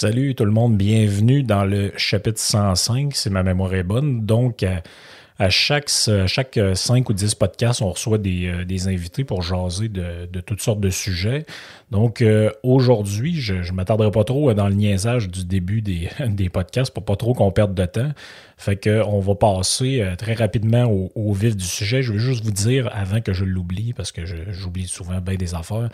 Salut tout le monde, bienvenue dans le chapitre 105, si ma mémoire est bonne. Donc, à, chaque, à chaque 5 ou 10 podcasts, on reçoit des, euh, invités pour jaser de, toutes sortes de sujets. Donc, euh, aujourd'hui, je ne m'attarderai pas trop dans le niaisage du début des, podcasts pour pas trop qu'on perde de temps. Fait que on va passer euh, très rapidement au, au vif du sujet. Je vais juste vous dire, avant que je l'oublie, parce que j'oublie souvent bien des affaires,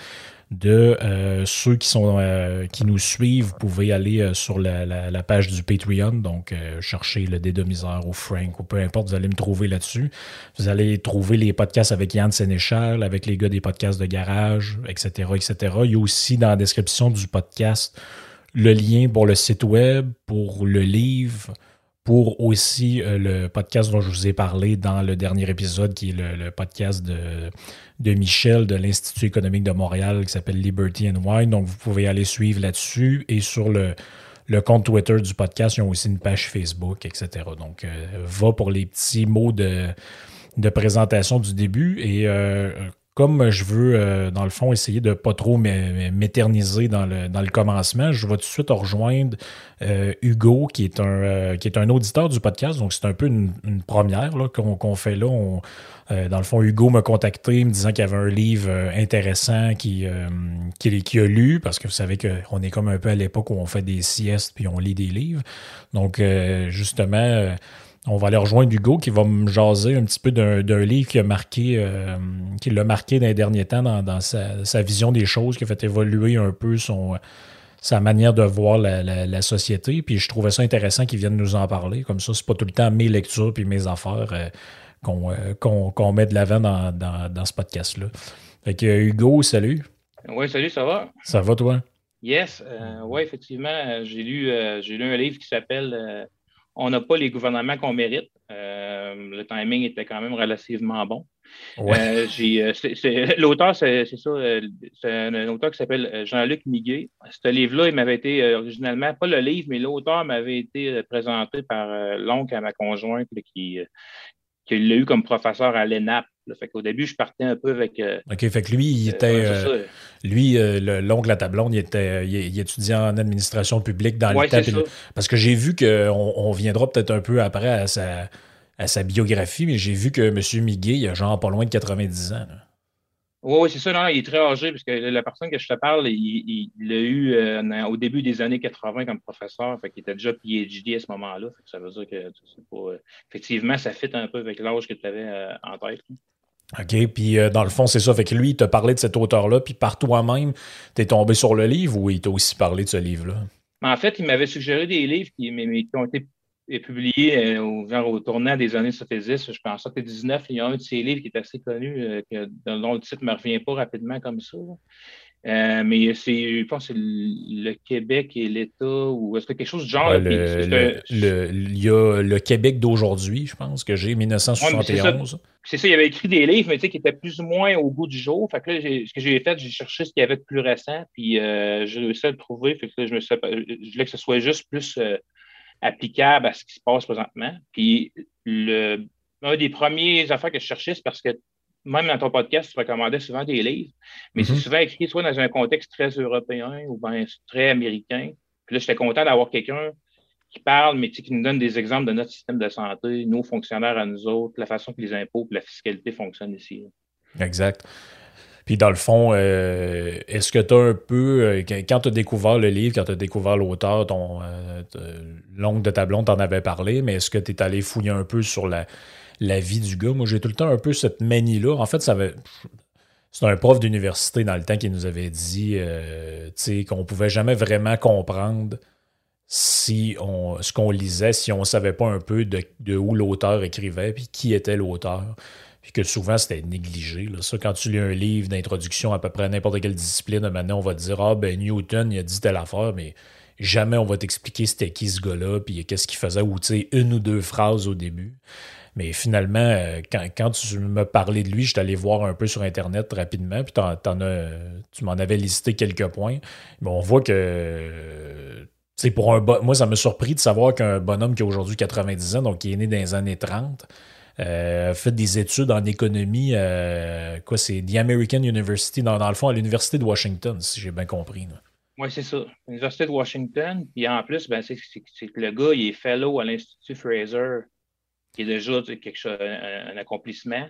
de euh, ceux qui sont euh, qui nous suivent, vous pouvez aller euh, sur la, page du Patreon, donc chercher le Dédomiseur ou Frank ou peu importe, vous allez me trouver là-dessus. Vous allez trouver les podcasts avec Yann Sénéchal, avec les gars des podcasts de garage, etc., etc. Il y a aussi dans la description du podcast le lien pour le site web, pour le livre, pour aussi euh, le podcast dont je vous ai parlé dans le dernier épisode, qui est le, podcast de, de Michel de l'Institut économique de Montréal qui s'appelle Liberty and Wine. Donc, vous pouvez aller suivre là-dessus et sur le, le compte Twitter du podcast, ils ont aussi une page Facebook, etc. Donc, euh, va pour les petits mots de, de présentation du début et euh, comme je veux, euh, dans le fond, essayer de pas trop m'é- m'éterniser dans le, dans le commencement, je vais tout de suite rejoindre euh, Hugo, qui est, un, euh, qui est un auditeur du podcast. Donc, c'est un peu une, première qu'on fait là. Dans le fond, Hugo m'a contacté me disant qu'il y avait un livre intéressant qui, qu'il a lu, parce que vous savez qu'on est comme un peu à l'époque où on fait des siestes puis on lit des livres. Donc, justement, on va aller rejoindre Hugo qui va me jaser un petit peu d'un livre qui a marqué, euh, qui l'a marqué dans les derniers temps dans, dans sa, sa vision des choses, qui a fait évoluer un peu son, sa manière de voir la, la- la société. Puis je trouvais ça intéressant qu'il vienne nous en parler. Comme ça, c'est pas tout le temps mes lectures puis mes affaires euh, qu'on euh, qu'on- met de l'avant dans, dans- dans ce podcast-là. Fait que Hugo, salut. Oui, salut, ça va? Ça va toi? Yes, oui, effectivement, j'ai lu, j'ai lu un livre qui s'appelle On n'a pas les gouvernements qu'on mérite. Euh, le timing était quand même relativement bon. Ouais. Euh, euh, l'auteur, c'est, ça, c'est un, auteur qui s'appelle Jean-Luc Miguet. Ce livre-là, il m'avait été euh, originalement, pas le livre, mais l'auteur m'avait été présenté par l'oncle à ma conjointe là, qui, euh, qui l'a eu comme professeur à l'ENAP. Fait qu'au début, je partais un peu avec. euh, OK, fait que lui, il était. ouais, c'est euh, lui, euh, le- l'oncle à ta blonde, il, était, il, il étudiait en administration publique dans Ouais, le temps. Parce que j'ai vu qu'on on viendra peut-être un peu après à sa, à sa biographie, mais j'ai vu que M. Miguet, il a genre pas loin de 90 ans. là. Oui, c'est ça. Non, il est très âgé, parce que la personne que je te parle, il, l'a eu euh, au début des années 80 comme professeur. Fait qu'il était déjà PhD à ce moment-là. Ça veut dire que c'est pas. euh, effectivement, ça fit un peu avec l'âge que tu avais euh, en tête. OK, puis dans le fond, c'est ça. Fait que lui, il t'a parlé de cet auteur-là, puis par toi-même, t'es tombé sur le livre ou il t'a aussi parlé de ce livre-là? Mais en fait, il m'avait suggéré des livres qui, mais- mais qui ont été euh, publiés euh, au, genre, au tournant des années 70. Je pense que c'était 19. Il y a un de ces livres qui est assez connu, euh, que, dont le titre ne me revient pas rapidement comme ça. Euh, mais c'est, je pense que c'est le Québec et l'État, ou est-ce que quelque chose du genre. Ouais, là, puis le- Il y a le Québec d'aujourd'hui, je pense, que j'ai, Ouais, mais 1971. c'est ça, il avait écrit des livres, mais tu sais, qui étaient plus ou moins au goût du jour. Fait que là, ce que j'ai fait, j'ai cherché ce qu'il y avait de plus récent, puis euh, j'ai réussi à le trouver. Fait que là, je me suis, je voulais que ce soit juste plus euh, applicable à ce qui se passe présentement. Puis le, un des premiers affaires que je cherchais, c'est parce que même dans ton podcast, tu recommandais souvent des livres, mais Mhm. c'est souvent écrit soit dans un contexte très européen ou bien très américain. Puis là, j'étais content d'avoir quelqu'un qui parle, mais qui nous donne des exemples de notre système de santé, nos fonctionnaires à nous autres, la façon que les impôts et la fiscalité fonctionnent ici. Exact. Puis dans le fond, euh, est-ce que tu as un peu, euh, quand tu as découvert le livre, quand tu as découvert l'auteur, ton euh, l'oncle de ta blonde t'en avait parlé, mais est-ce que tu es allé fouiller un peu sur la, vie du gars? Moi, j'ai tout le temps un peu cette manie-là. En fait, ça avait. C'est un prof d'université dans le temps qui nous avait dit qu'on ne pouvait jamais vraiment comprendre si on, ce qu'on lisait, si on ne savait pas un peu de où l'auteur écrivait, puis qui était l'auteur puis que souvent c'était négligé. Là. Quand tu lis un livre d'introduction à peu près n'importe quelle discipline, maintenant on va te dire Ah, ben Newton, il a dit telle affaire, mais jamais on va t'expliquer c'était qui ce gars-là, puis qu'est-ce qu'il faisait, ou une ou deux phrases au début. Mais finalement, euh, quand, tu me parlais de lui, je suis allé voir un peu sur Internet rapidement, puis tu m'en avais listé quelques points. Mais on voit que. c'est pour un Moi, ça m'a surpris de savoir qu'un bonhomme qui a aujourd'hui 90 ans, donc qui est né dans les années 30, euh, fait des études en économie, euh, quoi, c'est The American University, dans, le fond, à l'Université de Washington, si j'ai bien compris. Oui, c'est ça. L'Université de Washington. Puis en plus, ben, c'est que le gars, il est fellow à l'Institut Fraser, qui est déjà quelque chose, un, accomplissement.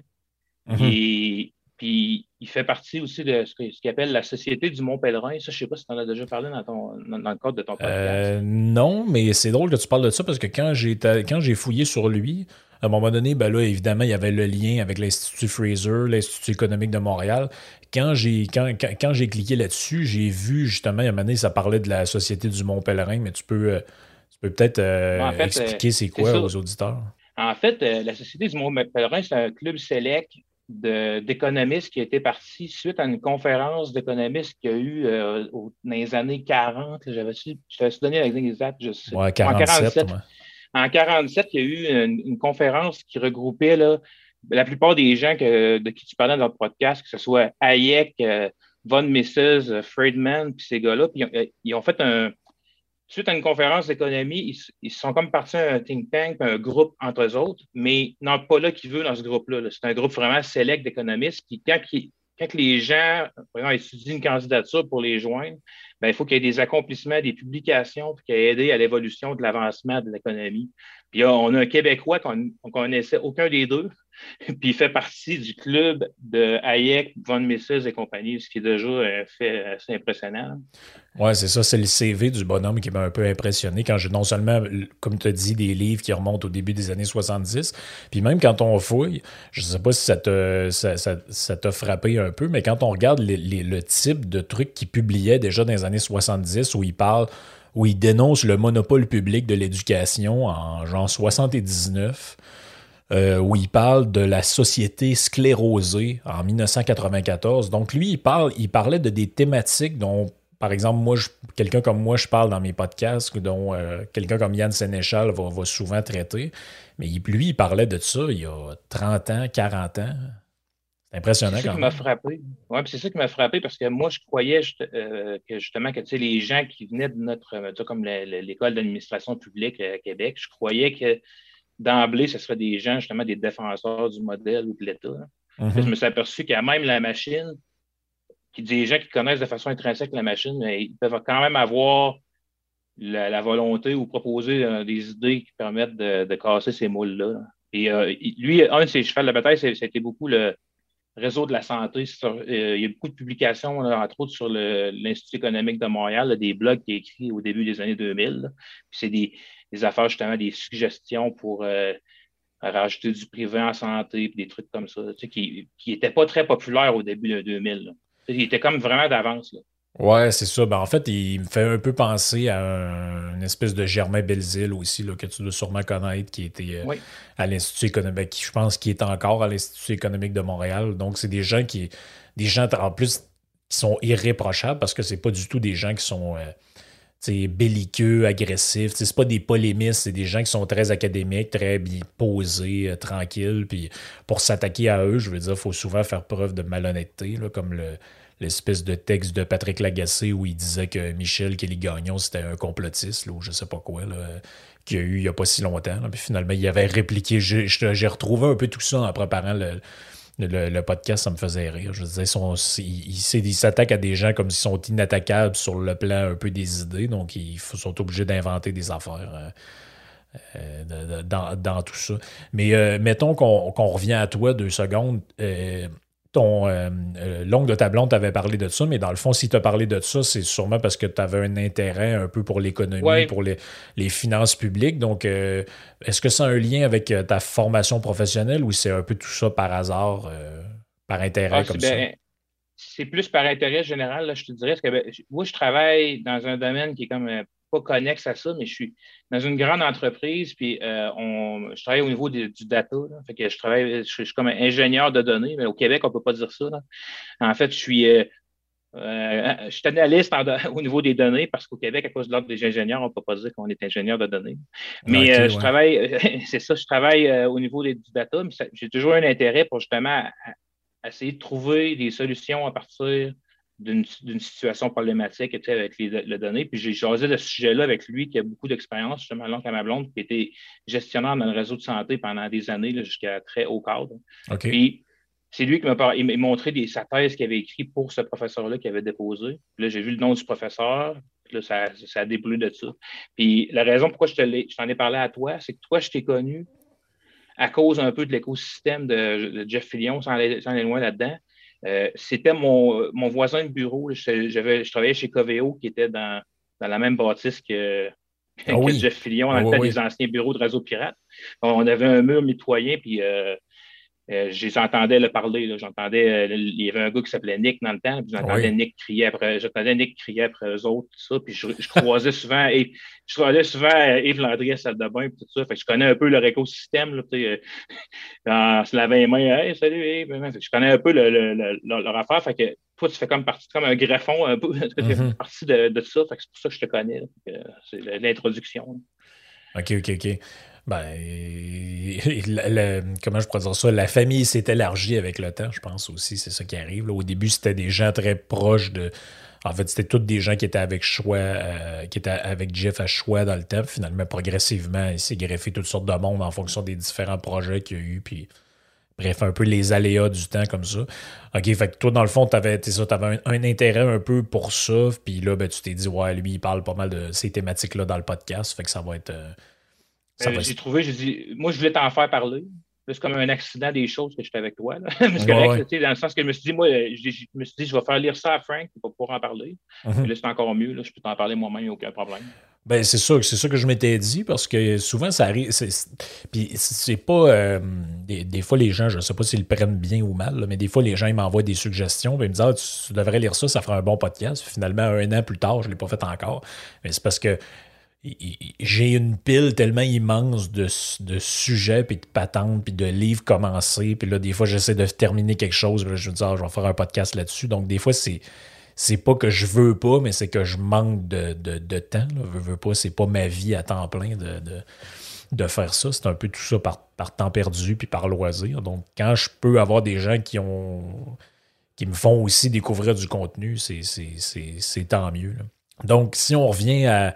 Mm-hmm. puis il fait partie aussi de ce qu'il appelle la Société du Mont Pèlerin. Ça, je ne sais pas si tu en as déjà parlé dans, ton, dans, le cadre de ton podcast. Euh, non, mais c'est drôle que tu parles de ça parce que quand j'ai fouillé sur lui, à un moment donné, ben là, évidemment, il y avait le lien avec l'Institut Fraser, l'Institut économique de Montréal. Quand j'ai quand, quand, cliqué là-dessus, j'ai vu justement, à un moment donné, ça parlait de la Société du Mont Pèlerin, mais tu peux, euh, tu peux peut-être euh, expliquer c'est quoi aux auditeurs? En fait, euh, la Société du Mont Pèlerin, c'est un club select d'économistes qui a été parti suite à une conférence d'économistes qu'il y a eu dans les années 40. J'avais su, je t'avais donné l'exemple exact, je sais. Ouais, 47, en 1947, il y a eu une, conférence qui regroupait la plupart des gens de qui tu parlais dans le podcast, que ce soit Hayek, euh, Von Mises, Friedman, puis ces gars-là, puis ils ont, fait un. Suite à une conférence d'économie, ils, sont comme partis un think tank, un groupe entre eux autres, mais non pas là qui veut dans ce groupe-là. c'est un groupe vraiment select d'économistes qui, quand, quand les gens, par exemple, étudient une candidature pour les joindre, ben, il faut qu'il y ait des accomplissements, des publications, qui aient aidé à l'évolution de l'avancement de l'économie. Puis on a un Québécois qu'on ne connaissait aucun des deux, puis il fait partie du club de Hayek, Von Mises et compagnie, ce qui est déjà un fait assez impressionnant. Oui, c'est ça, c'est le CV du bonhomme qui m'a un peu impressionné quand j'ai non seulement, comme tu as dit, des livres qui remontent au début des années 70, puis même quand on fouille, je ne sais pas si ça t'a frappé un peu, mais quand on regarde le type de trucs qu'il publiait déjà dans les années 70 où il parle où il dénonce le monopole public de l'éducation en genre 79, euh, où il parle de la société sclérosée en 1994. Donc lui, il, parle, il parlait de des thématiques dont, par exemple, moi, quelqu'un comme moi, je parle dans mes podcasts, dont euh, quelqu'un comme Yann Sénéchal va, va, souvent traiter. Mais lui, il parlait de ça il y a 30 ans, 40 ans. C'est impressionnant. C'est ça qui m'a frappé. Ouais, c'est ça qui m'a frappé parce que moi, je croyais euh, que justement que les gens qui venaient de notre, comme l'école d'administration publique à Québec, je croyais que d'emblée, ce serait des gens, justement, des défenseurs du modèle ou de l'État. Mm-hmm. Je me suis aperçu qu'à même la machine, qui des gens qui connaissent de façon intrinsèque la machine, mais ils peuvent quand même avoir la, volonté ou proposer euh, des idées qui permettent de, casser ces moules-là. Et euh, lui, un de ses chevaux de la bataille, c'était beaucoup le réseau de la santé. Euh, il y a beaucoup de publications, entre autres sur l'Institut économique de Montréal, des blogs qui écrit au début des années 2000. C'est des, affaires, justement, des suggestions pour euh, rajouter du privé en santé, des trucs comme ça, qui n'étaient pas très populaires au début de 2000. Il était comme vraiment d'avance. Ouais, c'est ça. Ben, en fait, il me fait un peu penser à une espèce de Germain Belzile aussi, là, que tu dois sûrement connaître, qui était euh, à l'Institut économique, qui je pense qui est encore à l'Institut économique de Montréal. Donc, c'est des gens qui, des gens en plus, qui sont irréprochables parce que c'est pas du tout des gens qui sont euh, belliqueux, agressifs. C'est pas des polémistes, c'est des gens qui sont très académiques, très bien posés, euh, tranquilles. Puis pour s'attaquer à eux, je veux dire, il faut souvent faire preuve de malhonnêteté, comme l'espèce de texte de Patrick Lagacé où il disait que Michel Kelly-Gagnon, c'était un complotiste, ou je sais pas quoi, qu'il y a eu il n'y a pas si longtemps. Puis finalement, il avait répliqué. J'ai retrouvé un peu tout ça en préparant le, podcast, ça me faisait rire. Je disais, ils s'attaquent à des gens comme s'ils sont inattaquables sur le plan un peu des idées, donc ils sont obligés d'inventer des affaires. Euh, dans, tout ça. Mais mettons qu'on revient à toi deux secondes ton euh, euh, l'oncle de ta blonde t'avait parlé de ça, mais dans le fond, si tu as parlé de ça, c'est sûrement parce que tu avais un intérêt un peu pour l'économie, pour les, finances publiques. Donc, euh, est-ce que c'est un lien avec ta formation professionnelle ou c'est un peu tout ça par hasard, par intérêt ah, comme ça? c'est plus par intérêt général, je te dirais. Parce que, ben, moi, je travaille dans un domaine qui est comme pas connexe à ça, mais je suis dans une grande entreprise, puis euh, on, je travaille au niveau du data. fait que je travaille, je, suis comme ingénieur de données, mais au Québec, on ne peut pas dire ça. En fait, je suis, euh, euh, je suis analyste au niveau des données parce qu'au Québec, à cause de l'ordre des ingénieurs, on ne peut pas dire qu'on est ingénieur de données. Mais je travaille, c'est ça, je travaille au niveau des, du data, mais j'ai toujours un intérêt pour justement essayer de trouver des solutions à partir d'une situation problématique avec les, données. Puis j'ai choisi ce sujet-là avec lui qui a beaucoup d'expérience, justement, l'oncle à ma blonde, qui était gestionnaire dans le réseau de santé pendant des années jusqu'à très haut cadre. Puis c'est lui qui m'a montré des, sa thèse qu'il avait écrite pour ce professeur-là qui avait déposé. là, j'ai vu le nom du professeur. Là, ça, ça a déboulé de ça. Puis la raison pourquoi je t'en ai parlé à toi, c'est que toi, je t'ai connu à cause un peu de l'écosystème de, Jeff Fillion, sans aller, sans aller loin là-dedans. Euh, c'était mon, voisin de bureau. Je, travaillais chez Coveo, qui était dans, la même bâtisse que, ah Jeff Fillion, dans ah des anciens bureaux de réseau pirate. On avait un mur mitoyen, puis euh, euh, j'entendais le parler. J'entendais, euh, il y avait un gars qui s'appelait Nick dans le temps, puis j'entendais Nick crier après, j'entendais Nick crier après eux autres, tout ça, puis je, croisais souvent, et je croisais souvent euh, Yves Landry à salle de bain, puis tout ça. Fait que je connais un peu leur écosystème, là, euh, se laver les mains, hey, salut, je connais un peu le, le, leur affaire, fait que toi, tu fais comme partie, comme un greffon, un peu, tu fais mm-hmm. partie de, de, ça, fait que c'est pour ça que je te connais, c'est l'introduction. OK, OK, OK. Ben, comment je pourrais dire ça? La famille s'est élargie avec le temps, je pense aussi. C'est ça qui arrive. Au début, c'était des gens très proches de. En fait, c'était tous des gens qui étaient avec choix, euh, qui étaient avec Jeff à choix dans le temps. Finalement, progressivement, il s'est greffé toutes sortes de monde en fonction des différents projets qu'il y a eu. Puis, bref, un peu les aléas du temps comme ça. OK, fait que toi, dans le fond, tu avais, avais un, intérêt un peu pour ça. Puis là, ben, tu t'es dit, ouais, lui, il parle pas mal de ces thématiques-là dans le podcast. Fait que ça va être. Euh, euh, j'ai trouvé, j'ai dit, moi, je voulais t'en faire parler. C'est comme un accident des choses que j'étais avec toi. Là. c'est correct, dans le sens que je me suis dit, moi, je, me suis dit, je vais faire lire ça à Frank pour pouvoir en parler. Mm Là, c'est encore mieux. Là, je peux t'en parler moi-même, il n'y a aucun problème. Ben, c'est ça, c'est ça que je m'étais dit parce que souvent ça arrive. Puis c'est pas. Euh, des, fois, les gens, je ne sais pas s'ils le prennent bien ou mal, mais des fois, les gens ils m'envoient des suggestions. Ils me disent ah, tu, devrais lire ça, ça fera un bon podcast. Finalement, un an plus tard, je ne l'ai pas fait encore. Mais c'est parce que j'ai une pile tellement immense de, de sujets, puis de patentes, puis de livres commencés. Puis là, des fois, j'essaie de terminer quelque chose. je me dis, ah, je vais faire un podcast là-dessus. Donc, des fois, c'est. C'est pas que je veux pas, mais c'est que je manque de, temps. Je veux pas, c'est pas ma vie à temps plein de, de, faire ça. C'est un peu tout ça par, temps perdu puis par loisir. Donc, quand je peux avoir des gens qui ont qui me font aussi découvrir du contenu, c'est tant mieux. Donc, si on revient à,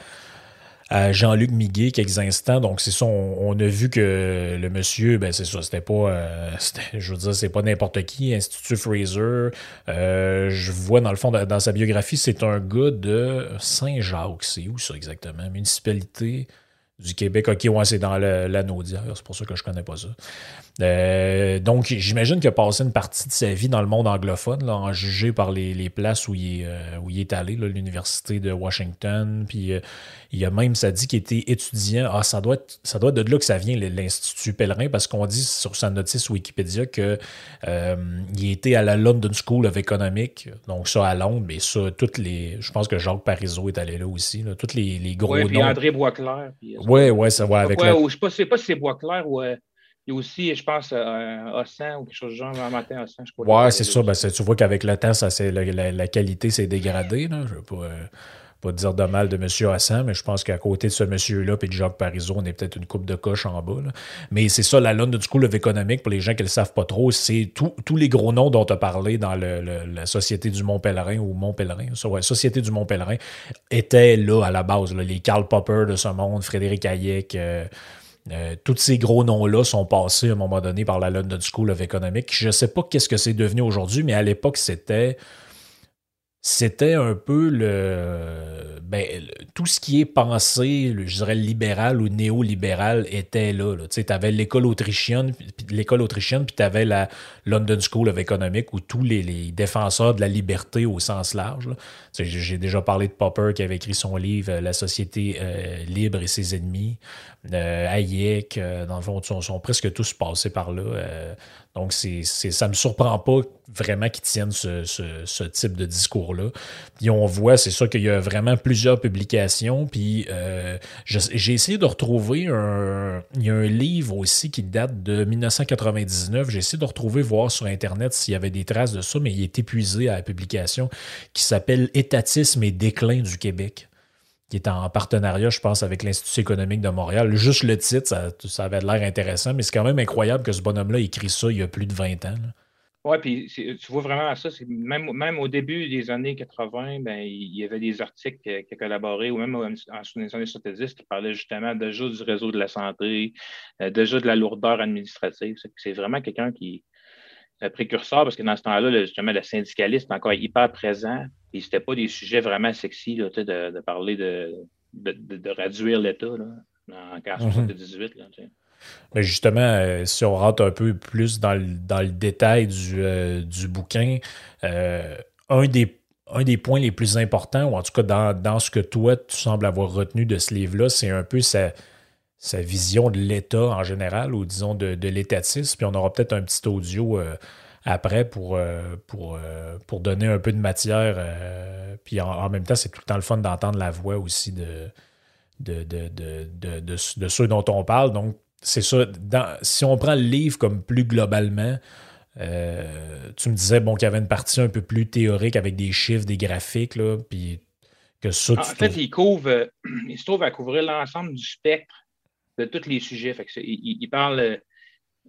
Jean-Luc Miguet quelques instants. Donc, c'est ça, on, a vu que le monsieur, ben c'est ça, c'était pas, euh, je veux dire, c'est pas n'importe qui, Institut Fraser. Euh, je vois dans le fond, dans, sa biographie, c'est un gars de Saint-Jacques. C'est où ça exactement? Municipalité du Québec. OK, ouais, c'est dans l'Anaudière, c'est pour ça que je connais pas ça. Euh, donc, j'imagine qu'il a passé une partie de sa vie dans le monde anglophone, là, en jugé par les, places où il est, où il est allé, l'université de Washington. Puis il a même, ça dit qu'il était étudiant. Ah, ça doit être, ça doit être de là que ça vient, l'Institut Pèlerin, parce qu'on dit sur sa notice Wikipédia qu'il il était à la London School of Economics, donc ça à Londres, mais ça, toutes les. Je pense que Jacques Parizeau est allé là aussi. Là, toutes les, les gros. Oui, puis André Boisclair. Oui, oui, ça va avec. Ouais, je ne sais pas si c'est Boisclair ou. Il y a aussi, je pense, un Ossan ou quelque chose de genre, un matin Ossan, je crois. Ouais, c'est ça. Ben, tu vois qu'avec le temps, ça, la, la, qualité s'est dégradée. Là. Je veux pas, euh, pas, dire de mal de M. Hassan, mais je pense qu'à côté de ce monsieur-là et de Jacques Parizeau, on est peut-être une coupe de coche en bas. Mais c'est ça, la London School of Economics, pour les gens qui ne le savent pas trop, c'est tous les gros noms dont tu as parlé dans le, la Société du Mont-Pèlerin ou Mont-Pèlerin, ouais, Société du Mont-Pèlerin, étaient là à la base. les Karl Popper de ce monde, Frédéric Hayek. Euh, Euh, tous ces gros noms-là sont passés à un moment donné par la London School of Economics. Je ne sais pas qu'est-ce que c'est devenu aujourd'hui, mais à l'époque, c'était c'était un peu le, ben, tout ce qui est pensé, je dirais libéral ou néolibéral était là. Tu avais l'école autrichienne, l'école autrichienne, puis tu avais la London School of Economics où tous les, défenseurs de la liberté au sens large. J'ai déjà parlé de Popper qui avait écrit son livre La société euh, libre et ses ennemis. Euh, Hayek, euh, dans le fond, sont, sont, presque tous passés par là. Euh, donc, ça ne me surprend pas vraiment qu'ils tiennent ce, type de discours-là. Puis on voit, c'est sûr qu'il y a vraiment plusieurs publications. Puis j'ai essayé de retrouver un. Il y a un livre aussi qui date de 1999. J'ai essayé de retrouver, voir sur Internet s'il y avait des traces de ça, mais il est épuisé à la publication, qui s'appelle Étatisme et déclin du Québec qui est en partenariat, je pense, avec l'Institut économique de Montréal. Juste le titre, ça, avait l'air intéressant, mais c'est quand même incroyable que ce bonhomme-là écrit ça il y a plus de 20 ans. Oui, puis tu vois vraiment ça. Même, au début des années 80, ben, il y avait des articles qui, collaboraient, ou même en, les années 70, qui parlaient justement déjà du réseau de la santé, euh, déjà de la lourdeur administrative. C'est vraiment quelqu'un qui, est précurseur, parce que dans ce temps-là, justement, le syndicaliste est encore hyper présent. Et c'était pas des sujets vraiment sexy de, de, parler de, de, réduire l'État en 1978. Mhm. Mais justement, euh, si on rentre un peu plus dans le, dans le détail du, euh, du bouquin, euh, un, des, un des points les plus importants, ou en tout cas dans, dans ce que toi, tu sembles avoir retenu de ce livre-là, c'est un peu sa, sa vision de l'État en général, ou disons de, de l'étatisme. Puis on aura peut-être un petit audio après pour, euh, pour, euh, pour donner un peu de matière. Euh, puis en, même temps, c'est tout le temps le fun d'entendre la voix aussi de, de, de, ceux dont on parle. Donc, c'est ça. si on prend le livre comme plus globalement, tu me disais bon, qu'il y avait une partie un peu plus théorique avec des chiffres, des graphiques, là, puis que ça, En fait, il, couvre, il se trouve à couvrir l'ensemble du spectre de tous les sujets. Fait il, parle,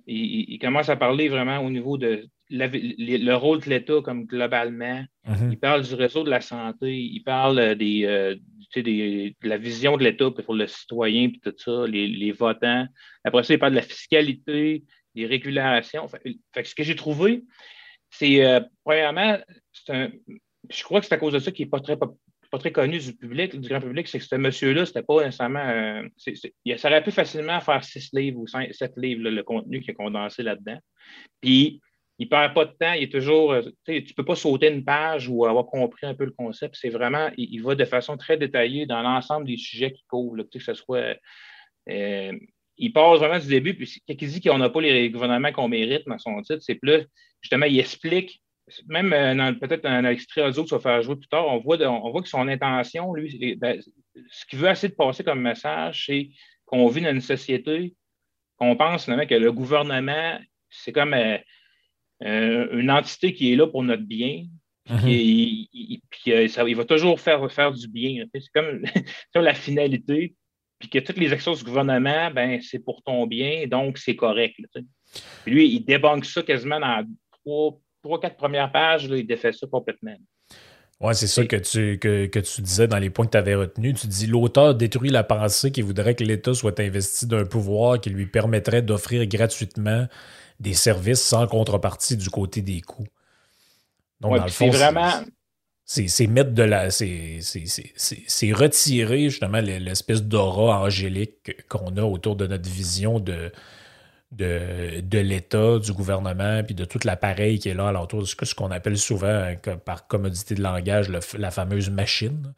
il, commence à parler vraiment au niveau de le rôle de l'État comme globalement. Mhm. Il parle du réseau de la santé, il parle euh, des, euh, des de la vision de l'État pour le citoyen, puis tout ça, les, votants. Après ça, il parle de la fiscalité, des régulations. Fait, ce que j'ai trouvé, c'est, euh, premièrement, je crois que c'est à cause de ça qu'il n'est pas très, pas, très connu du public, du grand public, c'est que ce monsieur-là, c'était pas nécessairement. ça aurait pu facilement faire six livres ou sept livres, le contenu qui est condensé là-dedans. Puis, il perd pas de temps, il est toujours. Euh, tu peux pas sauter une page ou avoir compris un peu le concept. C'est vraiment, il, va de façon très détaillée dans l'ensemble des sujets qu'il couvre, que ce soit. Euh, il part vraiment du début, puis quand il dit qu'on n'a pas les gouvernements qu'on mérite dans son titre, c'est plus, justement, il explique, même euh, peut-être un extrait audio que ça va faire jouer plus tard, on voit, on voit que son intention, lui, ben, ce qu'il veut essayer de passer comme message, c'est qu'on vit dans une société qu'on pense finalement que le gouvernement, c'est comme euh, une entité qui est là pour notre bien, puis mhm. euh, ça, il va toujours faire, faire du bien. C'est comme la finalité, puis que toutes les actions du gouvernement, ben, c'est pour ton bien, donc c'est correct. puis lui, il débunk ça quasiment dans trois, trois quatre premières pages, il défait ça complètement. Oui, c'est ça que tu, que, que, tu disais dans les points que tu avais retenus. Tu dis l'auteur détruit la pensée qui voudrait que l'État soit investi d'un pouvoir qui lui permettrait d'offrir gratuitement des services sans contrepartie du côté des coûts. Donc, dans le fond, c'est vraiment. C'est mettre de la. C'est retirer justement l'espèce d'aura angélique qu'on a autour de notre vision de, de, l'État, du gouvernement, puis de tout l'appareil qui est là autour de ce qu'on appelle souvent, hein, par commodité de langage, la fameuse machine.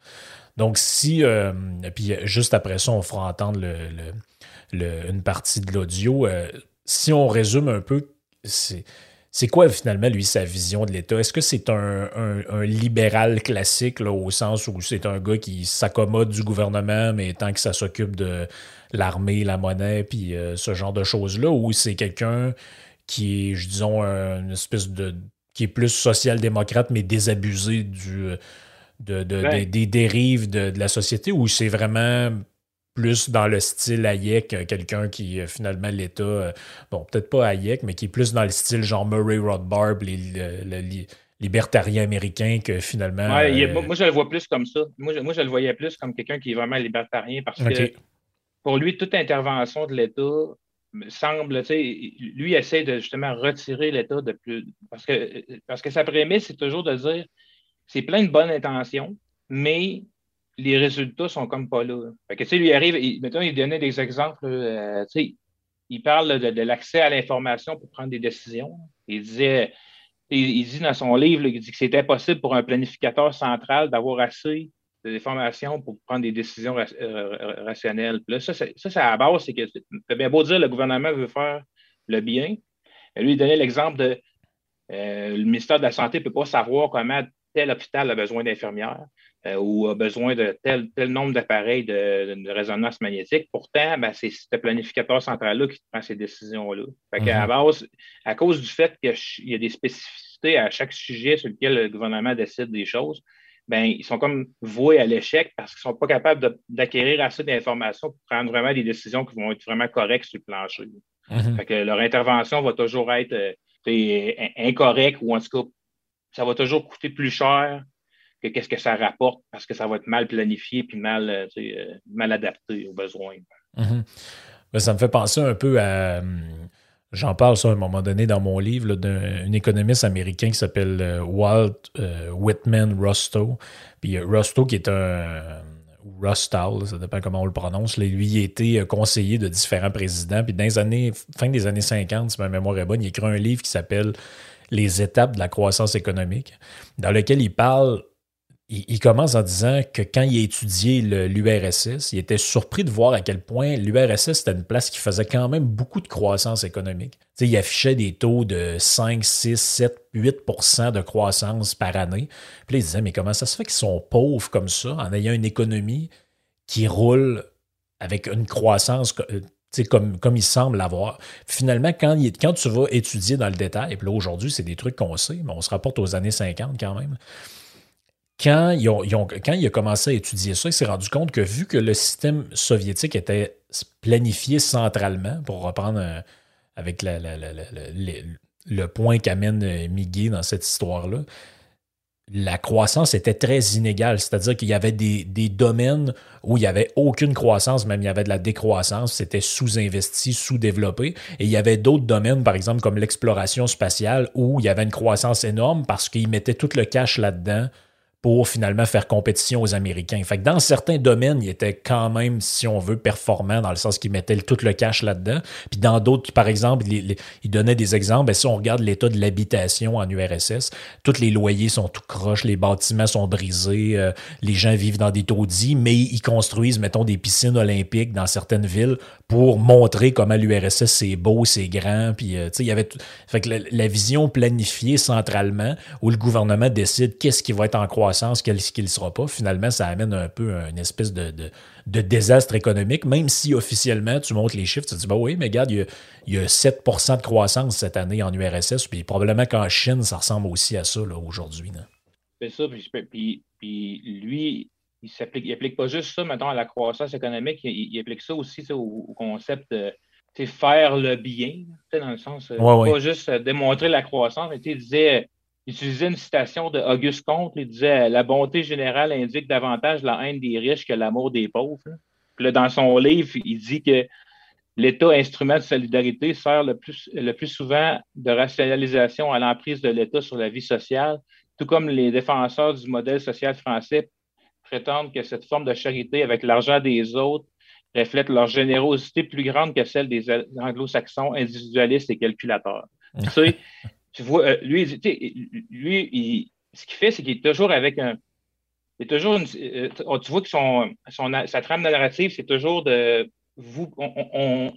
Donc, si. Euh, puis juste après ça, on fera entendre une partie de l'audio. Euh, si on résume un peu, c'est quoi finalement, lui, sa vision de l'État? Est-ce que c'est un, libéral classique, au sens où c'est un gars qui s'accommode du gouvernement, mais tant que ça s'occupe de l'armée, la monnaie, puis euh, ce genre de choses-là, ou c'est quelqu'un qui est, je disons, une espèce de. qui est plus social-démocrate, mais désabusé du, de, des, dérives de, de la société, ou c'est vraiment plus dans le style Hayek, euh, quelqu'un qui euh, finalement l'État, euh, bon, peut-être pas Hayek, mais qui est plus dans le style genre Murray Rothbard, les, le, libertarien américain que finalement. moi, je le vois plus comme ça. Moi je, moi, je le voyais plus comme quelqu'un qui est vraiment libertarien parce que pour lui, toute intervention de l'État semble, lui essaie de justement retirer l'État de plus. Parce que, parce que sa prémisse, c'est toujours de dire c'est plein de bonnes intentions, mais les résultats sont comme pas là. Fait que, lui arrive, il, mettons, il donnait des exemples, euh, il parle de, l'accès à l'information pour prendre des décisions. Il disait, il, dit dans son livre, il dit que c'est impossible pour un planificateur central d'avoir assez d'informations pour prendre des décisions euh, rationnelles. là, ça, ça, c'est à la base, c'est que c'est bien beau dire le gouvernement veut faire le bien. lui, il donnait l'exemple de euh, le ministère de la Santé ne peut pas savoir comment tel hôpital a besoin d'infirmières euh, ou a besoin de tel, tel nombre d'appareils de, résonance magnétique. Pourtant, ben, c'est ce planificateur central-là qui prend ces décisions-là. à, mm-hmm. à cause du fait qu'il y a des spécificités à chaque sujet sur lequel le gouvernement décide des choses, ben, ils sont comme voués à l'échec parce qu'ils ne sont pas capables d'acquérir assez d'informations pour prendre vraiment des décisions qui vont être vraiment correctes sur le plancher. Mm-hmm. leur intervention va toujours être euh, incorrecte ou en tout cas, ça va toujours coûter plus cher que qu'est-ce que ça rapporte parce que ça va être mal planifié puis mal, euh, euh, mal adapté aux besoins. Mm-hmm. Ben, ça me fait penser un peu à. J'en parle ça à un moment donné dans mon livre d'un économiste américain qui s'appelle euh, Walt euh, Whitman Rusto. Puis euh, Rusto, qui est un. Rustal, ça dépend comment on le prononce. lui, il été conseiller de différents présidents. Puis dans les années, fin des années 50, si ma mémoire est bonne, il écrit un livre qui s'appelle Les étapes de la croissance économique, dans lequel il parle il, commence en disant que quand il a étudié l'URSS, il était surpris de voir à quel point l'URSS était une place qui faisait quand même beaucoup de croissance économique. il affichait des taux de 5, 6, 7, 8% de croissance par année. Puis là, il disait, mais comment ça se fait qu'ils sont pauvres comme ça en ayant une économie qui roule avec une croissance euh, comme, comme il semble l'avoir? Finalement, quand, quand tu vas étudier dans le détail, et puis là aujourd'hui, c'est des trucs qu'on sait, mais on se rapporte aux années 50 quand même quand, il a commencé à étudier ça, il s'est rendu compte que vu que le système soviétique était planifié centralement, pour reprendre euh, avec le point qu'amène euh, Miguel dans cette histoire-là, la croissance était très inégale. C'est-à-dire qu'il y avait des, domaines où il n'y avait aucune croissance, même il y avait de la décroissance, c'était sous-investi, sous-développé. Et il y avait d'autres domaines, par exemple comme l'exploration spatiale, où il y avait une croissance énorme parce qu'ils mettaient tout le cash là-dedans pour finalement faire compétition aux Américains. Fait que dans certains domaines, il était quand même, si on veut, performant dans le sens qu'il mettait tout le cash là-dedans. Puis dans d'autres, par exemple, il, donnait des exemples. Ben, si on regarde l'état de l'habitation en URSS, tous les loyers sont tout croches, les bâtiments sont brisés, euh, les gens vivent dans des taudis, mais ils construisent, mettons, des piscines olympiques dans certaines villes pour montrer comment l'URSS c'est beau, c'est grand. Puis, euh, tu sais, il y avait fait que la, vision planifiée centralement où le gouvernement décide qu'est-ce qui va être en croissance qu'est-ce qu'il ne sera pas, finalement, ça amène un peu une espèce de, désastre économique, même si officiellement, tu montres les chiffres, tu te dis, bah oui, mais regarde, il y, a, 7% de croissance cette année en URSS, puis probablement qu'en Chine, ça ressemble aussi à ça aujourd'hui. C'est ça, puis, lui, il n'applique pas juste ça, maintenant à la croissance économique, il, applique ça aussi au, concept de faire le bien, dans le sens, euh, pas juste euh, démontrer la croissance, mais il disait il utilisait une citation de Auguste Comte. Il disait La bonté générale indique davantage la haine des riches que l'amour des pauvres. Puis là, dans son livre, il dit que l'État, instrument de solidarité, sert le plus, le plus souvent de rationalisation à l'emprise de l'État sur la vie sociale, tout comme les défenseurs du modèle social français prétendent que cette forme de charité avec l'argent des autres reflète leur générosité plus grande que celle des anglo-saxons individualistes et calculateurs. tu sais, tu vois, euh, lui, lui ce qu'il fait, c'est qu'il est toujours avec un. Euh, tu vois que son, sa trame narrative, c'est toujours de vous. On,